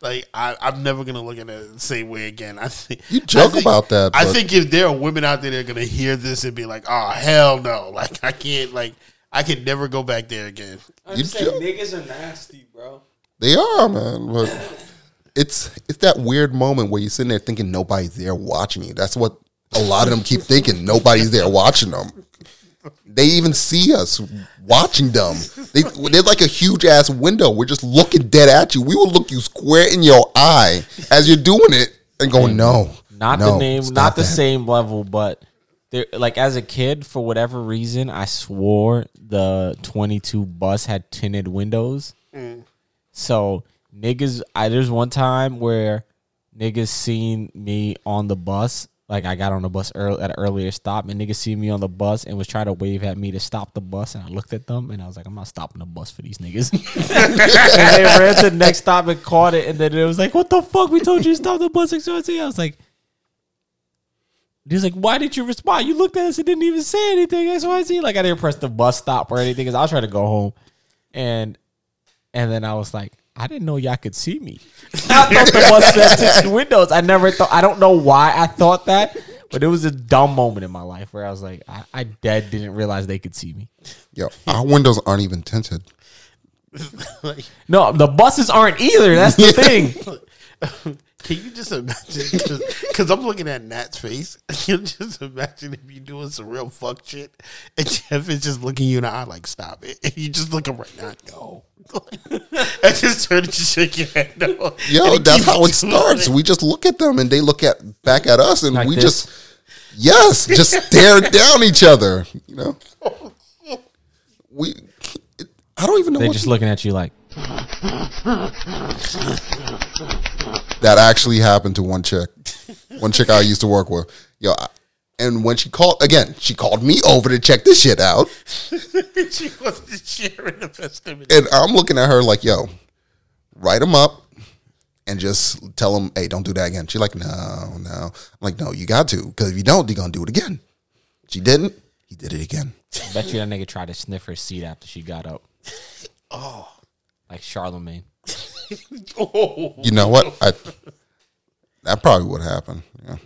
Like I, I'm never gonna look at it the same way again. I think You joke think- about that, I think if there are women out there that are gonna hear this and be like, "Oh hell no!" Like I can't, like I can never go back there again. I'm You just saying, joke. niggas are nasty, bro. They are, man. But it's it's that weird moment where you're sitting there thinking nobody's there watching you. That's what a lot of them keep thinking. Nobody's there watching them. They even see us watching them. They, they're like a huge ass window. We're just looking dead at you. We will look you square in your eye as you're doing it and go, no. Not no, the name, stop not the that." same level, but there. Like as a kid, for whatever reason, I swore the 22 bus had tinted windows. Mm. So niggas, I there's one time where niggas seen me on the bus. Like I got on the bus early, at an earlier stop, and niggas see me on the bus and was trying to wave at me to stop the bus, and I looked at them and I was like, I'm not stopping the bus for these niggas. and they ran to the next stop and caught it, and then it was like, what the fuck? We told you to stop the bus. I was like. He was like, "Why did you respond? You looked at us and didn't even say anything." X Y Z. Like I didn't press the bus stop or anything because I was trying to go home, and and then I was like, "I didn't know y'all could see me." I thought the bus had tinted windows. I never thought. I don't know why I thought that, but it was a dumb moment in my life where I was like, I, I dead didn't realize they could see me. Yo, our windows aren't even tinted. like, No, the buses aren't either. That's the thing. Can you just imagine? Because I'm looking at Nat's face. You just imagine if you're doing some real fuck shit, and Jeff is just looking you in the eye like, "Stop it!" And you just look him right now. No. I just heard you shake your head. No. Yo, he that's how it doing starts. We just look at them and they look at back at us and Like we this? just yes, just stare down each other. You know, we. I don't even know They're what just to- looking at you like, that actually happened to one chick, one chick I used to work with. Yo, I- and when she called again, she called me over to check this shit out, she wasn't sharing the festivities. and I'm looking at her like, yo, write them up. And just tell them, hey, don't do that again. She's like, no, no. I'm like, no, you got to, because if you don't, they're gonna do it again. She didn't. He did it again. I bet you that nigga tried to sniff her seat after she got up. oh, like Charlamagne. Oh, You know what? I that probably would happen. Yeah.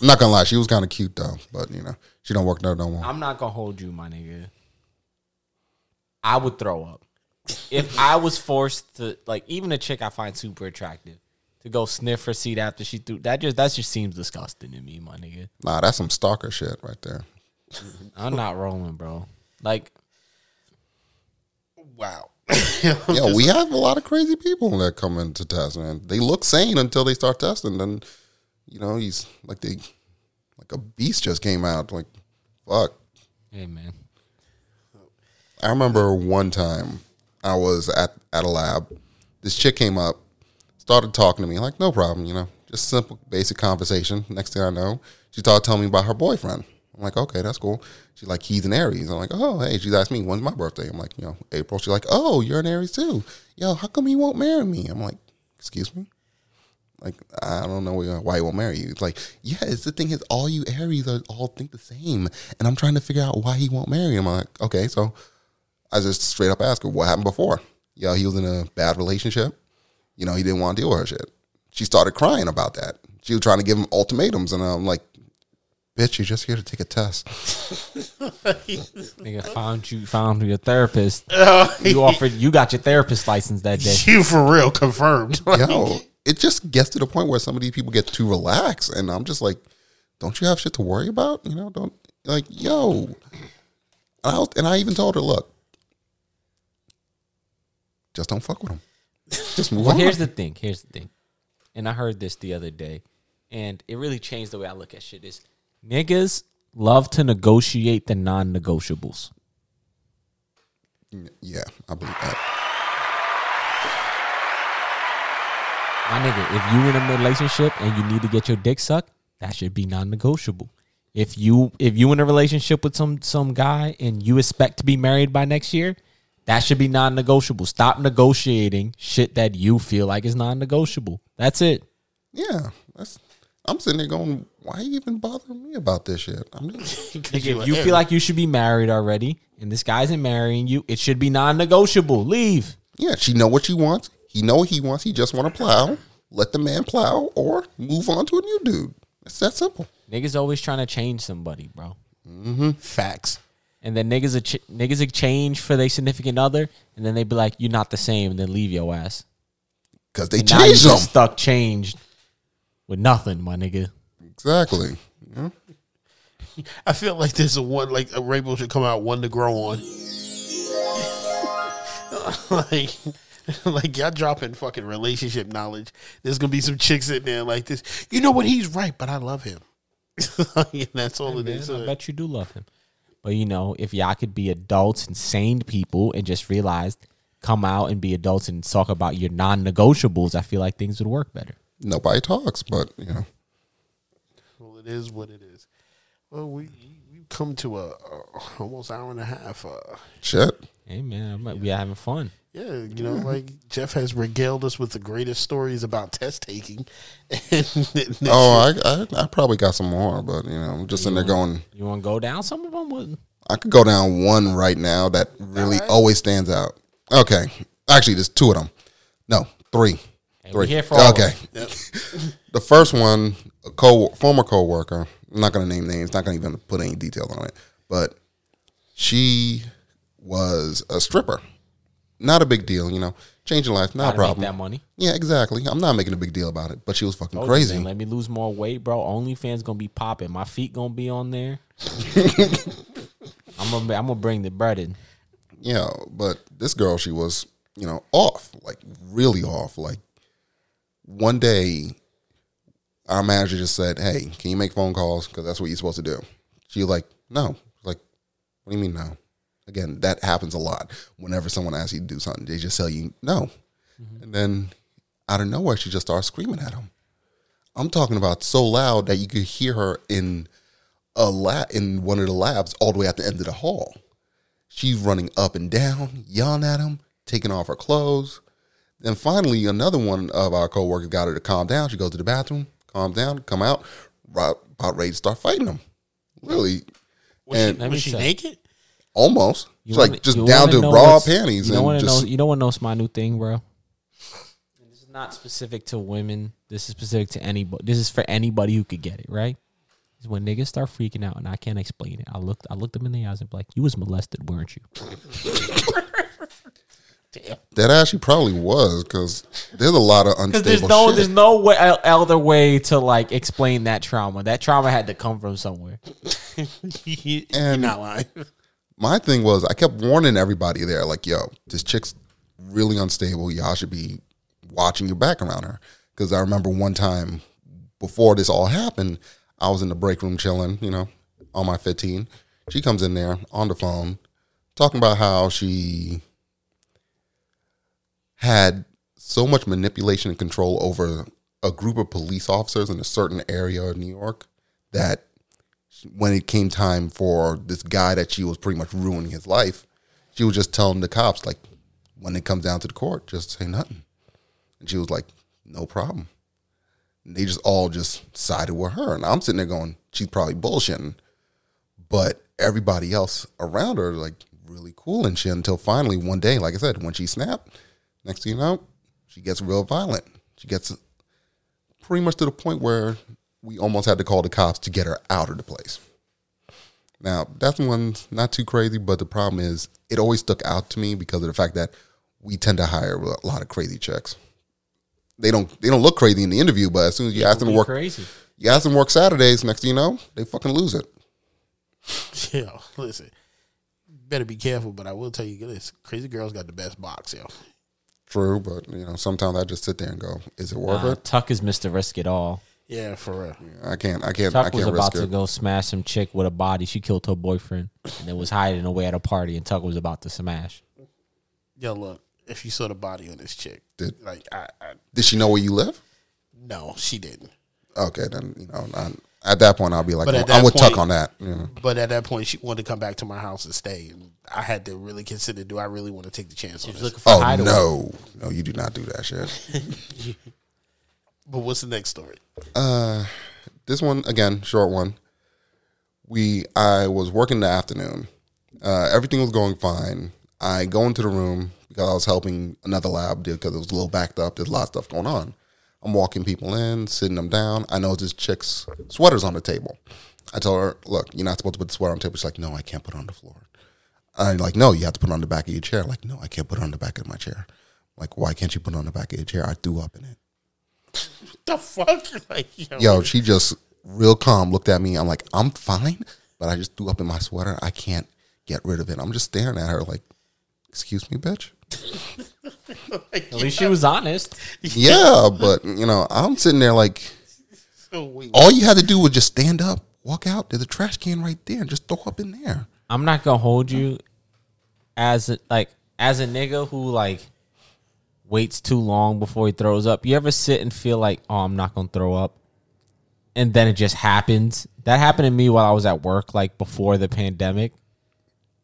I'm not gonna lie, she was kind of cute though, but you know, she don't work there no more. I'm not gonna hold you, my nigga. I would throw up if I was forced to like even a chick I find super attractive to go sniff her seat after she threw that just that just seems disgusting to me, my nigga. Nah, that's some stalker shit right there. I'm not rolling, bro. Like wow. Yeah, we have a lot of crazy people that come into test, man. They look sane until they start testing. Then, you know, he's like they, like a beast just came out. Like, fuck. Hey man. I remember one time I was at, at a lab. This chick came up, started talking to me. Like, no problem, you know, just simple, basic conversation. Next thing I know, she started telling me about her boyfriend. I'm like, okay, that's cool. She's like, he's an Aries. I'm like, oh, hey. She's asked me, when's my birthday? I'm like, you know, April. She's like, oh, you're an Aries too. Yo, how come you won't marry me? I'm like, excuse me? Like, I don't know why he won't marry you. It's like, yeah, it's the thing is, all you Aries are all think the same. And I'm trying to figure out why he won't marry him. I'm like, okay, so I just straight up asked her what happened before. Yeah, he was in a bad relationship. You know, he didn't want to deal with her shit. She started crying about that. She was trying to give him ultimatums, and I'm like, "Bitch, you're just here to take a test." Nigga found you found your therapist. Oh, you offered you got your therapist license that day. You for real confirmed. Yo, it just gets to the point where some of these people get too relaxed, and I'm just like, "Don't you have shit to worry about? You know, don't like, yo." And I, was, and I even told her, "Look, just don't fuck with him. Just move Well, on." here's the thing. Here's the thing. And I heard this the other day, and it really changed the way I look at shit. Is niggas love to negotiate the non-negotiables. yeah, I believe that. My nigga, if you in a relationship and you need to get your dick sucked, that should be non-negotiable. If you if you in a relationship with some some guy and you expect to be married by next year, that should be non-negotiable. Stop negotiating shit that you feel like is non-negotiable. That's it. Yeah, that's. I'm sitting there going, why are you even bothering me about this shit? I'm just, if you feel like you should be married already and this guy's isn't marrying you, it should be non-negotiable. Leave. yeah, she know what she wants. He know what he wants. He just want to plow. Let the man plow or move on to a new dude. It's that simple. Niggas always trying to change somebody, bro. Mm-hmm. Facts. And then niggas a ch- niggas a change for their significant other, and then they be like, "You're not the same," and then leave your ass. Because they And now you changed them. stuck changed with nothing, my nigga. Exactly. Yeah. I feel like there's a one like a rainbow should come out one to grow on. like like y'all dropping fucking relationship knowledge. There's gonna be some chicks in there like this. You know what? He's right, but I love him. And that's all it is. I bet you do love him. But you know, if y'all could be adults and sane people and just realize, come out and be adults and talk about your non-negotiables, I feel like things would work better. Nobody talks, but you know, Well, it is what it is. Well, we we've come to a, a almost hour and a half. Uh, shit. Hey man, we are having fun. yeah, you know, like Jeff has regaled us with the greatest stories about test taking. And Oh, I, I I probably got some more, but you know, I'm just in there going. You want to go down some of them? With, I could go down one right now that really always stands out. Okay, actually, there's two of them. No, three. Hey, Three. here for all of okay. the first one, a co former coworker. I'm not going to name names. Not going to even put any details on it. But she was a stripper. Not a big deal, you know. Changing life, not Gotta a make problem. that money. Yeah, exactly. I'm not making a big deal about it, but she was fucking Told you, crazy. man, let me lose more weight, bro. OnlyFans gonna be popping. My feet gonna be on there. I'm gonna I'm gonna bring the bread in. Yeah, but this girl, she was, you know, off, like really off. Like one day, our manager just said, "Hey, can you make phone calls? Because that's what you're supposed to do." She like, "No." Like, what do you mean no? Again, that happens a lot. Whenever someone asks you to do something, they just tell you no, mm-hmm. and then out of nowhere, she just starts screaming at him. I'm talking about so loud that you could hear her in a lab in one of the labs all the way at the end of the hall. She's running up and down, yelling at him, taking off her clothes. Then finally, another one of our coworkers got her to calm down. She goes to the bathroom, calms down, come out, right, about ready to start fighting him. Really, was and she, was she say- naked? almost. You It's like wanna- just down wanna to know bra panties You don't want to know. You don't want to know what's my new thing, bro. And This is not specific to women. This is specific to anybody. This is for anybody who could get it. Right? Is when niggas start freaking out and I can't explain it. I looked. I looked them in the eyes and be like, "You was molested, weren't you?" that actually probably was because there's a lot of unstable there's no, shit. there's no way, other way to like explain that trauma. That trauma had to come from somewhere. You're And- not lying. my thing was I kept warning everybody there, like, yo, this chick's really unstable. Y'all should be watching your back around her. Because I remember one time before this all happened, I was in the break room chilling, you know, on my 15. She comes in there on the phone talking about how she had so much manipulation and control over a group of police officers in a certain area of New York that when it came time for this guy that she was pretty much ruining his life, she was just telling the cops, like, when it comes down to the court, just say nothing. And she was like, no problem. And they just all just sided with her. And I'm sitting there going, she's probably bullshitting. But everybody else around her, like, really cool and shit until finally one day, like I said, when she snapped, next thing you know, she gets real violent. She gets pretty much to the point where we almost had to call the cops to get her out of the place. Now, that one's not too crazy, but the problem is it always stuck out to me because of the fact that we tend to hire a lot of crazy chicks. They don't they don't look crazy in the interview, but as soon as you ask them to work crazy. you ask them to work Saturdays, next thing you know, they fucking lose it. Yo, listen. Better be careful, but I will tell you this: crazy girls got the best box, yo. True, but you know, sometimes I just sit there and go, is it worth Nah, it? Tuck is Mr. Risk It All. Yeah, for real. I can't I can't I Tuck was can't about risk to it. go smash some chick with a body. She killed her boyfriend and then was hiding away at a party. And Tuck was about to smash. Yo, look, if you saw the body on this chick, Did- like I, I Did she know where you live? no, she didn't. Okay, then you know, I, At that point, I'll be like, But at I'm that with Tuck on that. you know. But at that point, she wanted to come back to my house and stay, and I had to really consider: Do I really want to take the chance on She's this? looking for Oh hideaway. no, no, you do not do that shit. But what's the next story? Uh, this one again, short one. We I was working the afternoon. Uh, everything was going fine. I go into the room because I was helping another lab because it was a little backed up. There's a lot of stuff going on. I'm walking people in, sitting them down. I know this chick's sweater's on the table. I tell her, "Look, you're not supposed to put the sweater on the table." She's like, "No, I can't put it on the floor." I'm like, "No, you have to put it on the back of your chair." Like, "No, I can't put it on the back of my chair." like, "Why can't you put it on the back of your chair?" I threw up in it. The fuck? Like, yo, Yo, she just real calm looked at me. I'm like, I'm fine, but I just threw up in my sweater. I can't get rid of it. I'm just staring at her like, excuse me, bitch. At least she was honest. Yeah, but you know, I'm sitting there like, so all you had to do was just stand up, walk out. to the trash can right there, and just throw up in there. I'm not gonna hold you as a, like as a nigga who like waits too long before he throws up. You ever sit and feel like, oh, I'm not gonna throw up, and then it just happens. That happened to me while I was at work, like before the pandemic.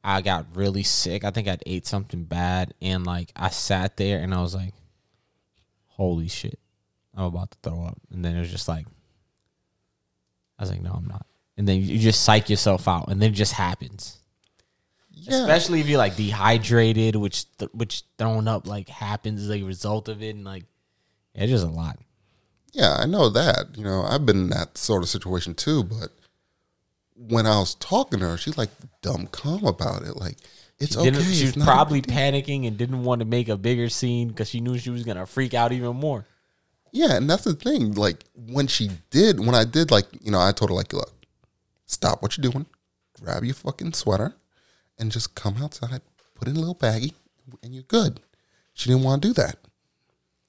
I got really sick. I think I'd ate something bad, and like I sat there and I was like, "Holy shit, I'm about to throw up." And then it was just like, I was like, "No, I'm not." And then you just psych yourself out, and then it just happens Yeah, especially if you're like dehydrated, which th- which throwing up like happens as a result of it, and like yeah, it's just a lot. yeah, I know that. You know, I've been in that sort of situation too. But when I was talking to her, she's like dumb calm about it. Like it's She okay. she was probably panicking and didn't want to make a bigger scene because she knew she was gonna freak out even more. Yeah, and that's the thing. Like when she did, when I did, like you know, I told her like, look, stop what you're doing, grab your fucking sweater, and just come outside, put in a little baggie, and you're good. She didn't want to do that.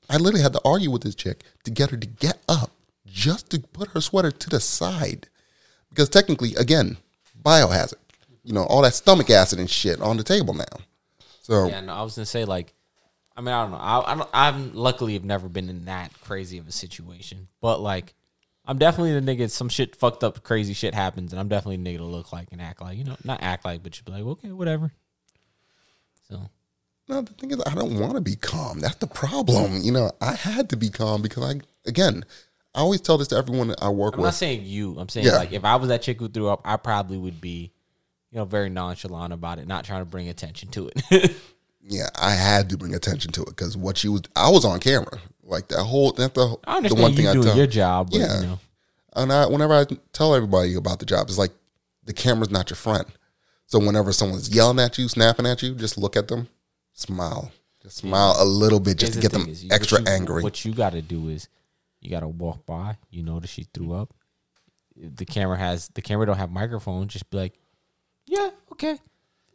I literally had to argue with this chick to get her to get up, just to put her sweater to the side, because technically, again, biohazard. You know, all that stomach acid and shit on the table now. So Yeah, no, I was gonna say like, I mean, I don't know. I, I don't, I'm luckily have never been in that crazy of a situation, but like, I'm definitely the nigga. Some shit fucked up, crazy shit happens, and I'm definitely the nigga to look like and act like, you know, not act like, but you be like, okay, whatever. So No, the thing is, I don't want to be calm. That's the problem. You know, I had to be calm because I, again, I always tell this to everyone that I work with. I'm not saying you. I'm saying Yeah. like if I was that chick who threw up, I probably would be, you know, very nonchalant about it, not trying to bring attention to it. yeah, I had to bring attention to it because what she was, I was on camera. Like that whole, that's the, I the one you thing I doing tell. your job, but Yeah. you know, And I, whenever I tell everybody about the job, it's like the camera's not your friend. So whenever someone's yelling at you, snapping at you, just look at them, smile, just smile a little bit just Here's to get them is, extra what you, angry. What you got to do is, you got to walk by. You notice she threw up. The camera has the camera don't have microphone. Just be like, yeah, okay,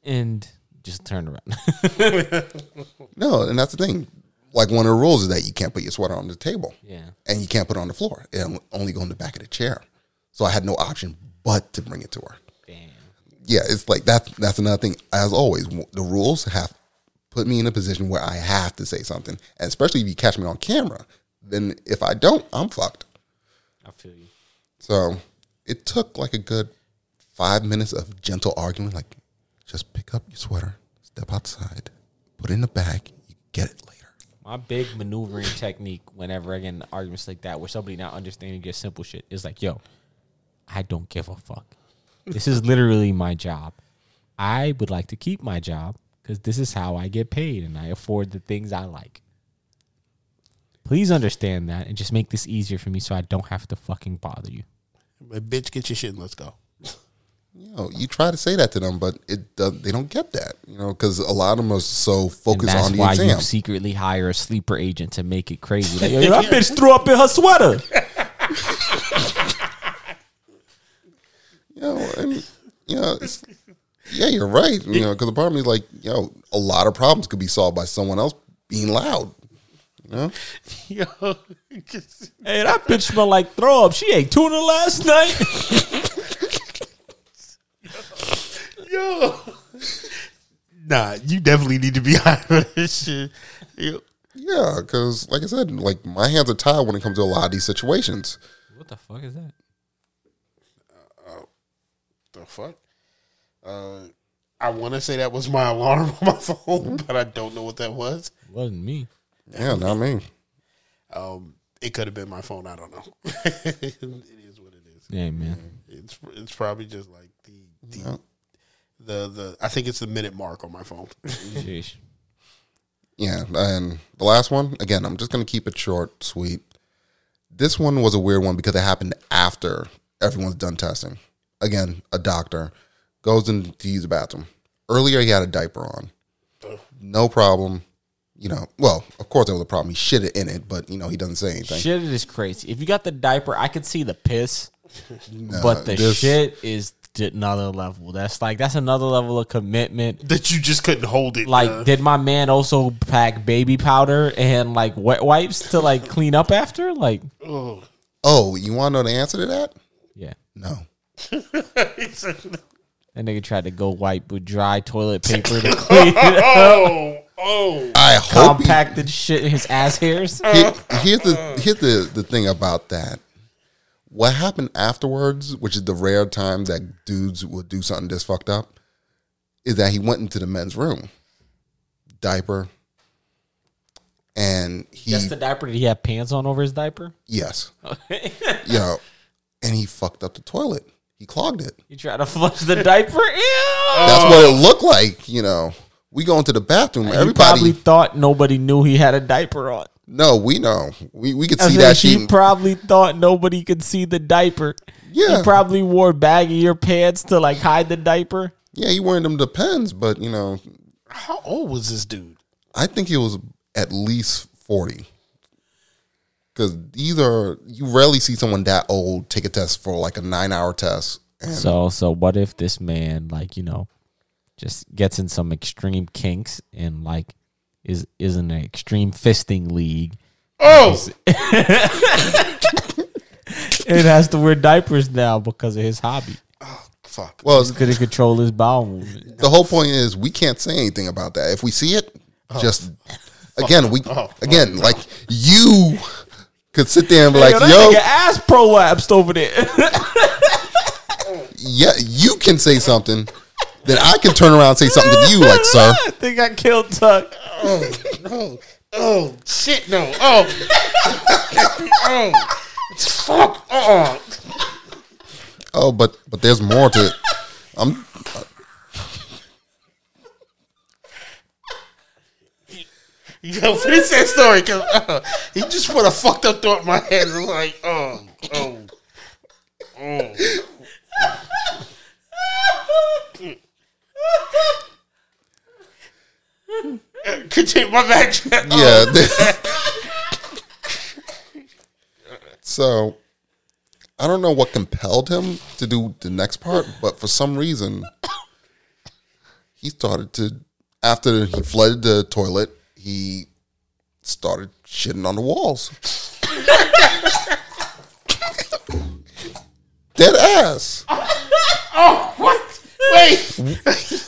and just turn around. No, and that's the thing. Like one of the rules is that you can't put your sweater on the table. Yeah. And you can't put it on the floor. It only go in the back of the chair. So I had no option but to bring it to her. Damn. Yeah, it's like that. That's another thing. As always, the rules have put me in a position where I have to say something, and especially if you catch me on camera. Then if I don't, I'm fucked. I feel you. So it took like a good five minutes of gentle argument. Like, just pick up your sweater, step outside, put it in the bag. You get it later. My big maneuvering technique whenever I get in arguments like that where somebody not understanding your simple shit is like, yo, I don't give a fuck. This is literally my job. I would like to keep my job because this is how I get paid and I afford the things I like. Please understand that and just make this easier for me so I don't have to fucking bother you. But bitch, get your shit and let's go. you know, you try to say that to them, but it does, they don't get that, you know, because a lot of them are so focused that's on the why exam. you secretly hire a sleeper agent to make it crazy. Like, yo, that bitch threw up in her sweater. you know, and you know, it's, yeah, you're right. You know, because the problem is like, you know, a lot of problems could be solved by someone else being loud. You know, Yo, Hey, that bitch smell like throw up. She ate tuna last night. yo. Nah, you definitely need to be high for this shit. Yo, yeah, because like I said, like my hands are tied when it comes to a lot of these situations. what the fuck is that? The fuck? Uh, I want to say that was my alarm on my phone, but I don't know what that was. It Wasn't me. Yeah, not me. Um, it could have been my phone. I don't know. it is what it is. Yeah, man. It's it's probably just like the the the, the I think it's the minute mark on my phone. Sheesh. Yeah, and the last one, again, I'm just going to keep it short, sweet. This one was a weird one because it happened after everyone's done testing. Again, a doctor goes in to use the bathroom. Earlier, he had a diaper on. No problem. You know, well, of course, there was a problem. He shit it in it, but, you know, he doesn't say anything. Shit is crazy. If you got the diaper, I could see the piss, No, but the this- shit is d- another level. That's like that's another level of commitment. that you just couldn't hold it. Like, uh, did my man also pack baby powder and like wet wipes to like clean up after? Like, oh. Oh, you want to know the answer to that? yeah. No. That nigga tried to go wipe with dry toilet paper to clean it up. oh, oh. I hope he- Compacted shit in his ass hairs. Here- here's the here's the the thing about that. What happened afterwards, which is the rare time that dudes will do something this fucked up, is that he went into the men's room, diaper, and he Just the diaper. Did he have pants on over his diaper? yes, you know, and he fucked up the toilet. He clogged it. You tried to flush the diaper? Ew. That's what it looked like. You know, we go into the bathroom. He Everybody, probably thought nobody knew he had a diaper on. no, we know. We we could I see said that he shit. probably thought nobody could see the diaper. Yeah. He probably wore baggier pants to like hide the diaper. yeah, he wearing them depends, but you know, How old was this dude? I think he was at least 40. Because these are you rarely see someone that old take a test for like a nine hour test. And So so what if this man like, you know, just gets in some extreme kinks and like is is in an extreme fisting league Oh, it has to wear diapers now because of his hobby. Oh fuck. well, He's couldn't control his bowel movement. the whole point is we can't say anything about that. If we see it, Oh. just again, we Oh. again, oh, like you could sit there and be like, yo, that yo, nigga ass prolapsed over there. yeah, you can say something. Then I can turn around and say something to you, like, sir. I think I killed Tuck. Oh, no. oh, shit, no. Oh, oh, It's fuck. Oh, Oh, but but there's more to it. I'm you know, finish that story because uh, he just put a fucked up thought in my head. and like, oh, oh, oh. Continue my match. yeah. so I don't know what compelled him to do the next part, but for some reason he started to after he flooded the toilet, he started shitting on the walls. Dead ass. Oh, what? Wait.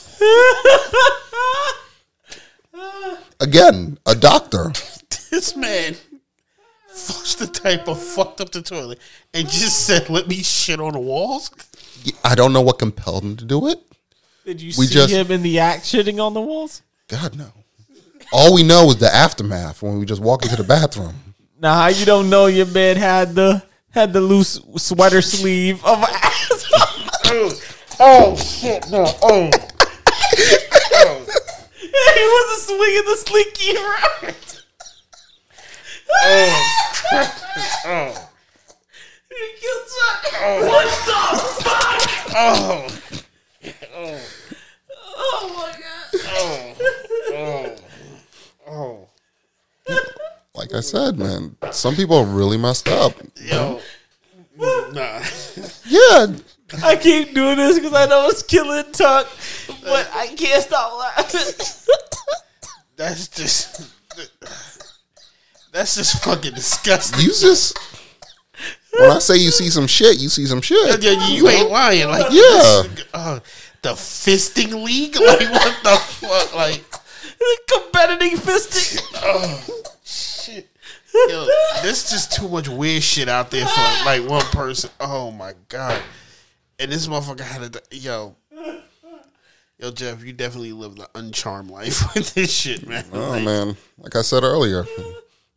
Again, a doctor. this man flushed the type of fucked up the toilet and just said, "Let me shit on the walls." I don't know what compelled him to do it. Did you We see just- him in the act shitting on the walls? God no. All we know is the aftermath when we just walk into the bathroom. Now, how you don't know your man had the had the loose sweater sleeve of ass? Oh shit! No. Oh. he wasn't swinging the slinky around. Oh. oh. He killed Chuck. Oh. What the fuck? Oh. Oh Oh my god. Oh. oh. Oh. Like I said, man, some people are really messed up. Yo. Nah. Yeah, I keep doing this because I know it's killing Tuck, but I can't stop laughing. That's just. That's just fucking disgusting. you just when I say you see some shit, you see some shit. Yeah, you ain't lying. Like, Yeah. uh, the fisting league? Like, what the fuck? Like, Competitive fisting. oh, shit. Yo, there's just too much weird shit out there for like one person. Oh my god. And this motherfucker had a yo. Yo, Jeff, you definitely lived the uncharmed life with this shit, man. Oh Like, man, like I said earlier,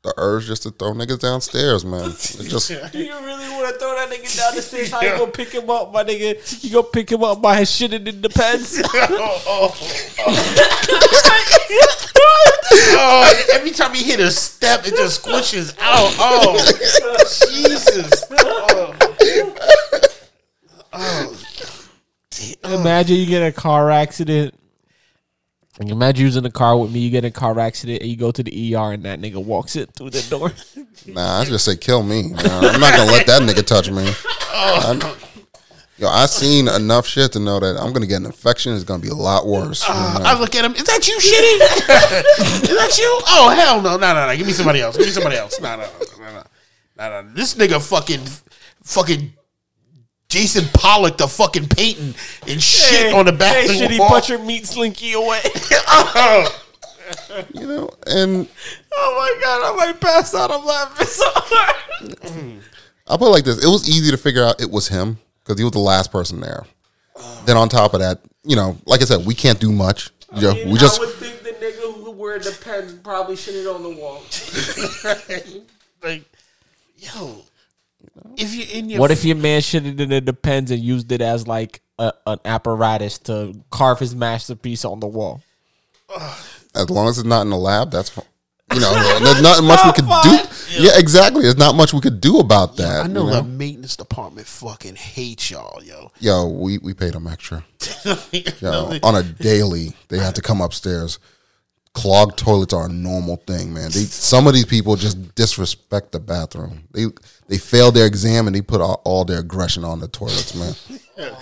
the urge just to throw niggas downstairs, man. It just Do you really want to throw that nigga down the stairs? How you gonna pick him up, my nigga? You gonna pick him up by his shit in the pants? Oh. oh, every time he hit a step, it just squishes out. Oh, Jesus. Oh. Imagine you get in a car accident. And imagine you in the car with me. You get in a car accident and you go to the ER and that nigga walks in through the door. nah. I just say kill me. Nah, I'm not gonna let that nigga touch me. I, yo, I seen enough shit to know that I'm gonna get an infection. It's gonna be a lot worse. you know? I look at him. Is that you, shitty? Is that you? Oh hell no, no, no, no. Give me somebody else. Give me somebody else. No, no, no, no, no. This nigga fucking, fucking. Jackson Pollock, the fucking painting and shit on the back Hey, of the shit, he wall. put your meat slinky away. you know, and oh my god, I might pass out. I'm laughing so hard. I'll put it like this: it was easy to figure out it was him because he was the last person there. Then on top of that, you know, like I said, we can't do much. Yeah, know, we just I would think the nigga who wear the pens probably shit it on the wall. like, yo, if you in your What if your man shitted in the pens and used it as like a, an apparatus to carve his masterpiece on the wall? as long as it's not in the lab, that's fi- you know, there's not much we could do. Yeah, exactly. There's not much we could do about that. I know you the maintenance department fucking hates y'all, yo. Yo, we we paid them extra. Yo, on a daily, they had to come upstairs. Clogged toilets are a normal thing, man. They some of these people just disrespect the bathroom. They they failed their exam and they put all, all their aggression on the toilets, man.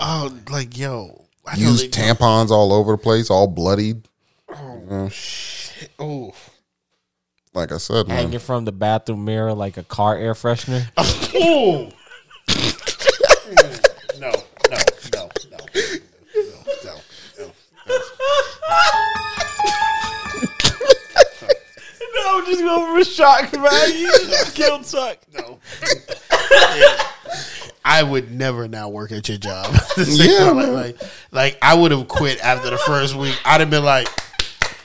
oh, like yo, I Use they- tampons all over the place, all bloodied. Oh, Like I said, man. Hanging from the bathroom mirror like a car air freshener. oh. no, no, no, no, no, no, no. I'm just going for a shock value. Killed Tuck. No. I would never now work at your job. Yeah, like, man. like, like, I would have quit after the first week. I'd have been like,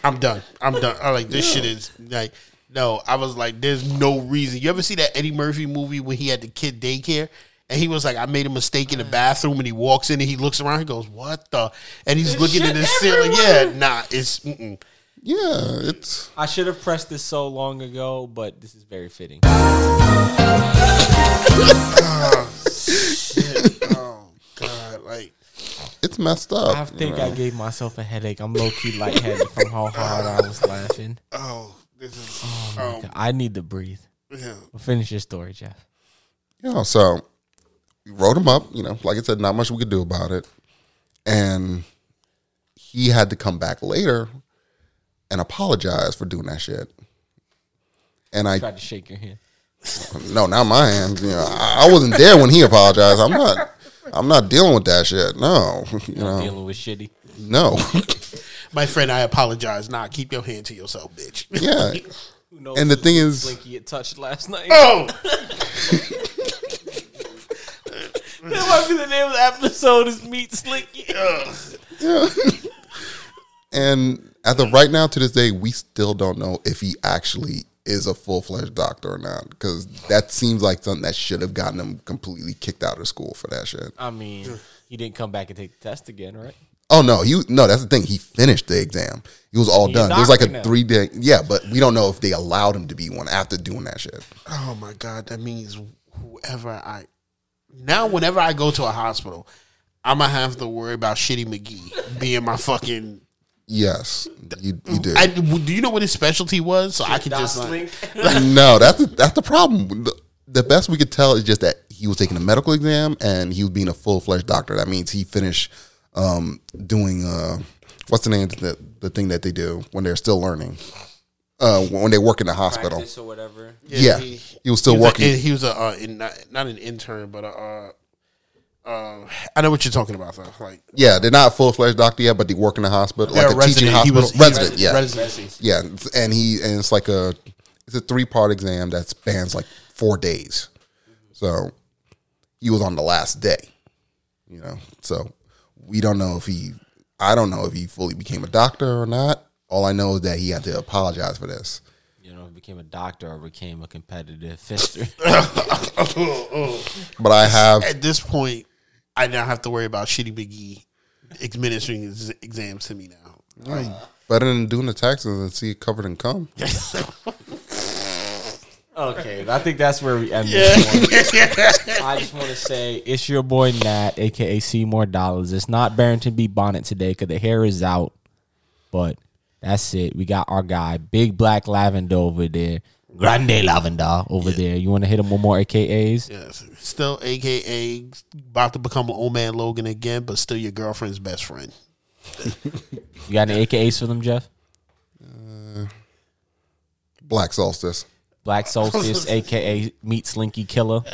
I'm done. I'm done. I'm like, this shit is like, no. I was like, there's no reason. You ever see that Eddie Murphy movie when he had the kid daycare? And he was like, I made a mistake in the mm. bathroom, and he walks in and he looks around. He goes, "What the?" And he's looking at the ceiling. Yeah, nah, it's mm-mm. Yeah, it's I should have pressed this so long ago, but this is very fitting. oh god, like it's messed up. I think? I gave myself a headache. I'm low key lightheaded from how hard I was laughing. oh, this is Oh, um, I need to breathe. yeah. Well, finish your story, Jeff. You know, so we wrote him up. You know, like I said, not much we could do about it, and he had to come back later and apologize for doing that shit. And I Tried to shake your hand. no, not my hands. You know, I, I wasn't there when he apologized. I'm not. I'm not dealing with that shit. No, you know, Dealing with shitty. no. My friend, I apologize. Nah, keep your hand to yourself, bitch. yeah, Who knows and the thing is, Slinky get touched last night. Oh, That might be the name of the episode is Meet Slinky. yeah. and as of right now, to this day, we still don't know if he actually is a full fledged doctor or not. Because that seems like something that should have gotten him completely kicked out of school for that shit. I mean, he didn't come back and take the test again, right? Oh no, he no. That's the thing. He finished the exam. He was all He done. It was like a now. three day. Yeah, but we don't know if they allowed him to be one after doing that shit. oh my god, that means whoever I now, whenever I go to a hospital, I'm gonna have to worry about Shitty McGee being my fucking. Yes, you, you do. I, do you know what his specialty was? So I can just like, no, that's the, that's the problem. The, the best we could tell is just that he was taking a medical exam and he was being a full fledged doctor. That means he finished um, doing uh, what's the name of the, the thing that they do when they're still learning. Uh, when they work in the hospital. Practice or whatever. Yeah, he- he, was still he was working. A, he was a uh, in, not, not an intern, but a. Uh, I know what you're talking about, though. Like yeah, they're not full fledged doctor yet, but they work in the hospital, like a teaching He hospital. was he- resident, yeah, residency. yeah, and he and it's like a it's a three part exam that spans like four days. So he was on the last day, You know, so we don't know if he. I don't know if he fully became a doctor or not. All I know is that he had to apologize for this. You know, became a doctor or became a competitive fister. But I have At this point, I now have to worry about Shitty McGee administering his exams to me now. Like, better than doing the taxes and see it covered in cum. okay, I think that's where we end this one. I just want to say it's your boy Nat, aka Seymour Dollars. It's not Barrington B. Bonnet today because the hair is out, but that's it. We got our guy, Big Black Lavender over there, Grande Lavender over there. You want to hit him with more AKAs? yes, still AKA about to become an old man Logan again, but still your girlfriend's best friend. You got any AKAs for them, Jeff? Black Solstice. Black Solstice, aka Meat Slinky Killer.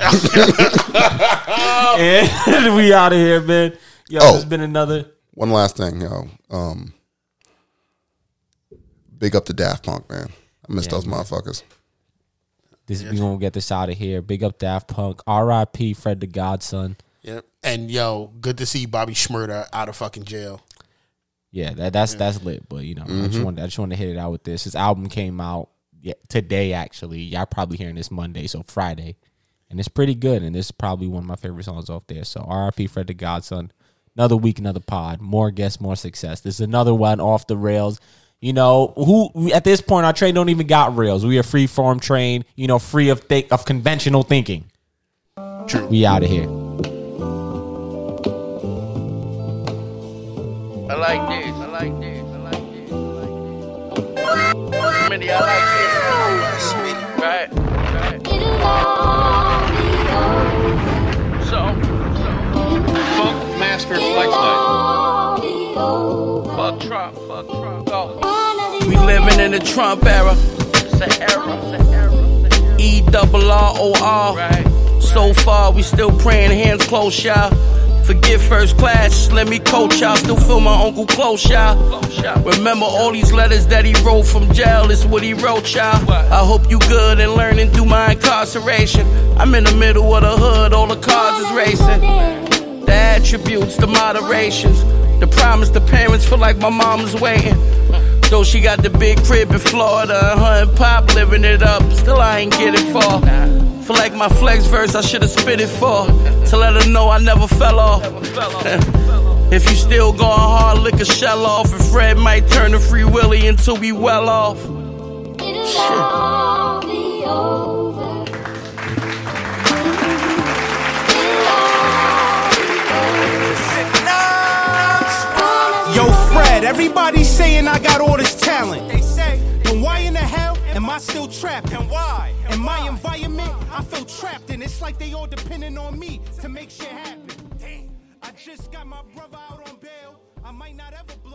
and we out of here, man. Yo, Oh. it's been another. One last thing, yo. Um, big up to Daft Punk, man. I miss Yeah, those man. This we gonna get this out of here. Big up Daft Punk. R.I.P. Fred the Godson. Yep. And yo, good to see Bobby Shmurda out of fucking jail. Yeah, that, that's that's lit. But you know, I just mm-hmm. wanted I just wanted to hit it out with this. His album came out yeah, today. Actually, y'all probably hearing this Monday, so Friday, and it's pretty good. And this is probably one of my favorite songs off there. So R.I.P. Fred the Godson. Another week, another pod. More guests, more success. This is another one off the rails. You know who? At this point, our train don't even got rails. We are free form train. You know, free of think of conventional thinking. True. We out of here. I like this. I like this. I like this. I like this. I like this. Right. Right. So, so. Funk Master Flex Night. We living in the Trump era. E double R O R. So far, we still praying, hands close, y'all. Forget first class, let me coach y'all. Still feel my uncle close, y'all. Remember all these letters that he wrote from jail, this what he wrote, y'all. I hope you good and learning through my incarceration. I'm in the middle of the hood, all the cars is racing. The attributes, the moderations, the promise the parents feel like my mom's waiting. Though she got the big crib in Florida, her and Pop living it up, still I ain't get it far. Feel like my flex verse I should've spit it for, to let her know I never fell off. if you still going hard, lick a shell off, and Fred might turn to Free Willy until we well off. Yo, Fred, everybody's saying I got all this talent. They say, then why in the hell am I still trapped? And why? In my environment, I feel trapped, and it's like they all depending on me to make shit happen. Damn, I just got my brother out on bail. I might not ever blow.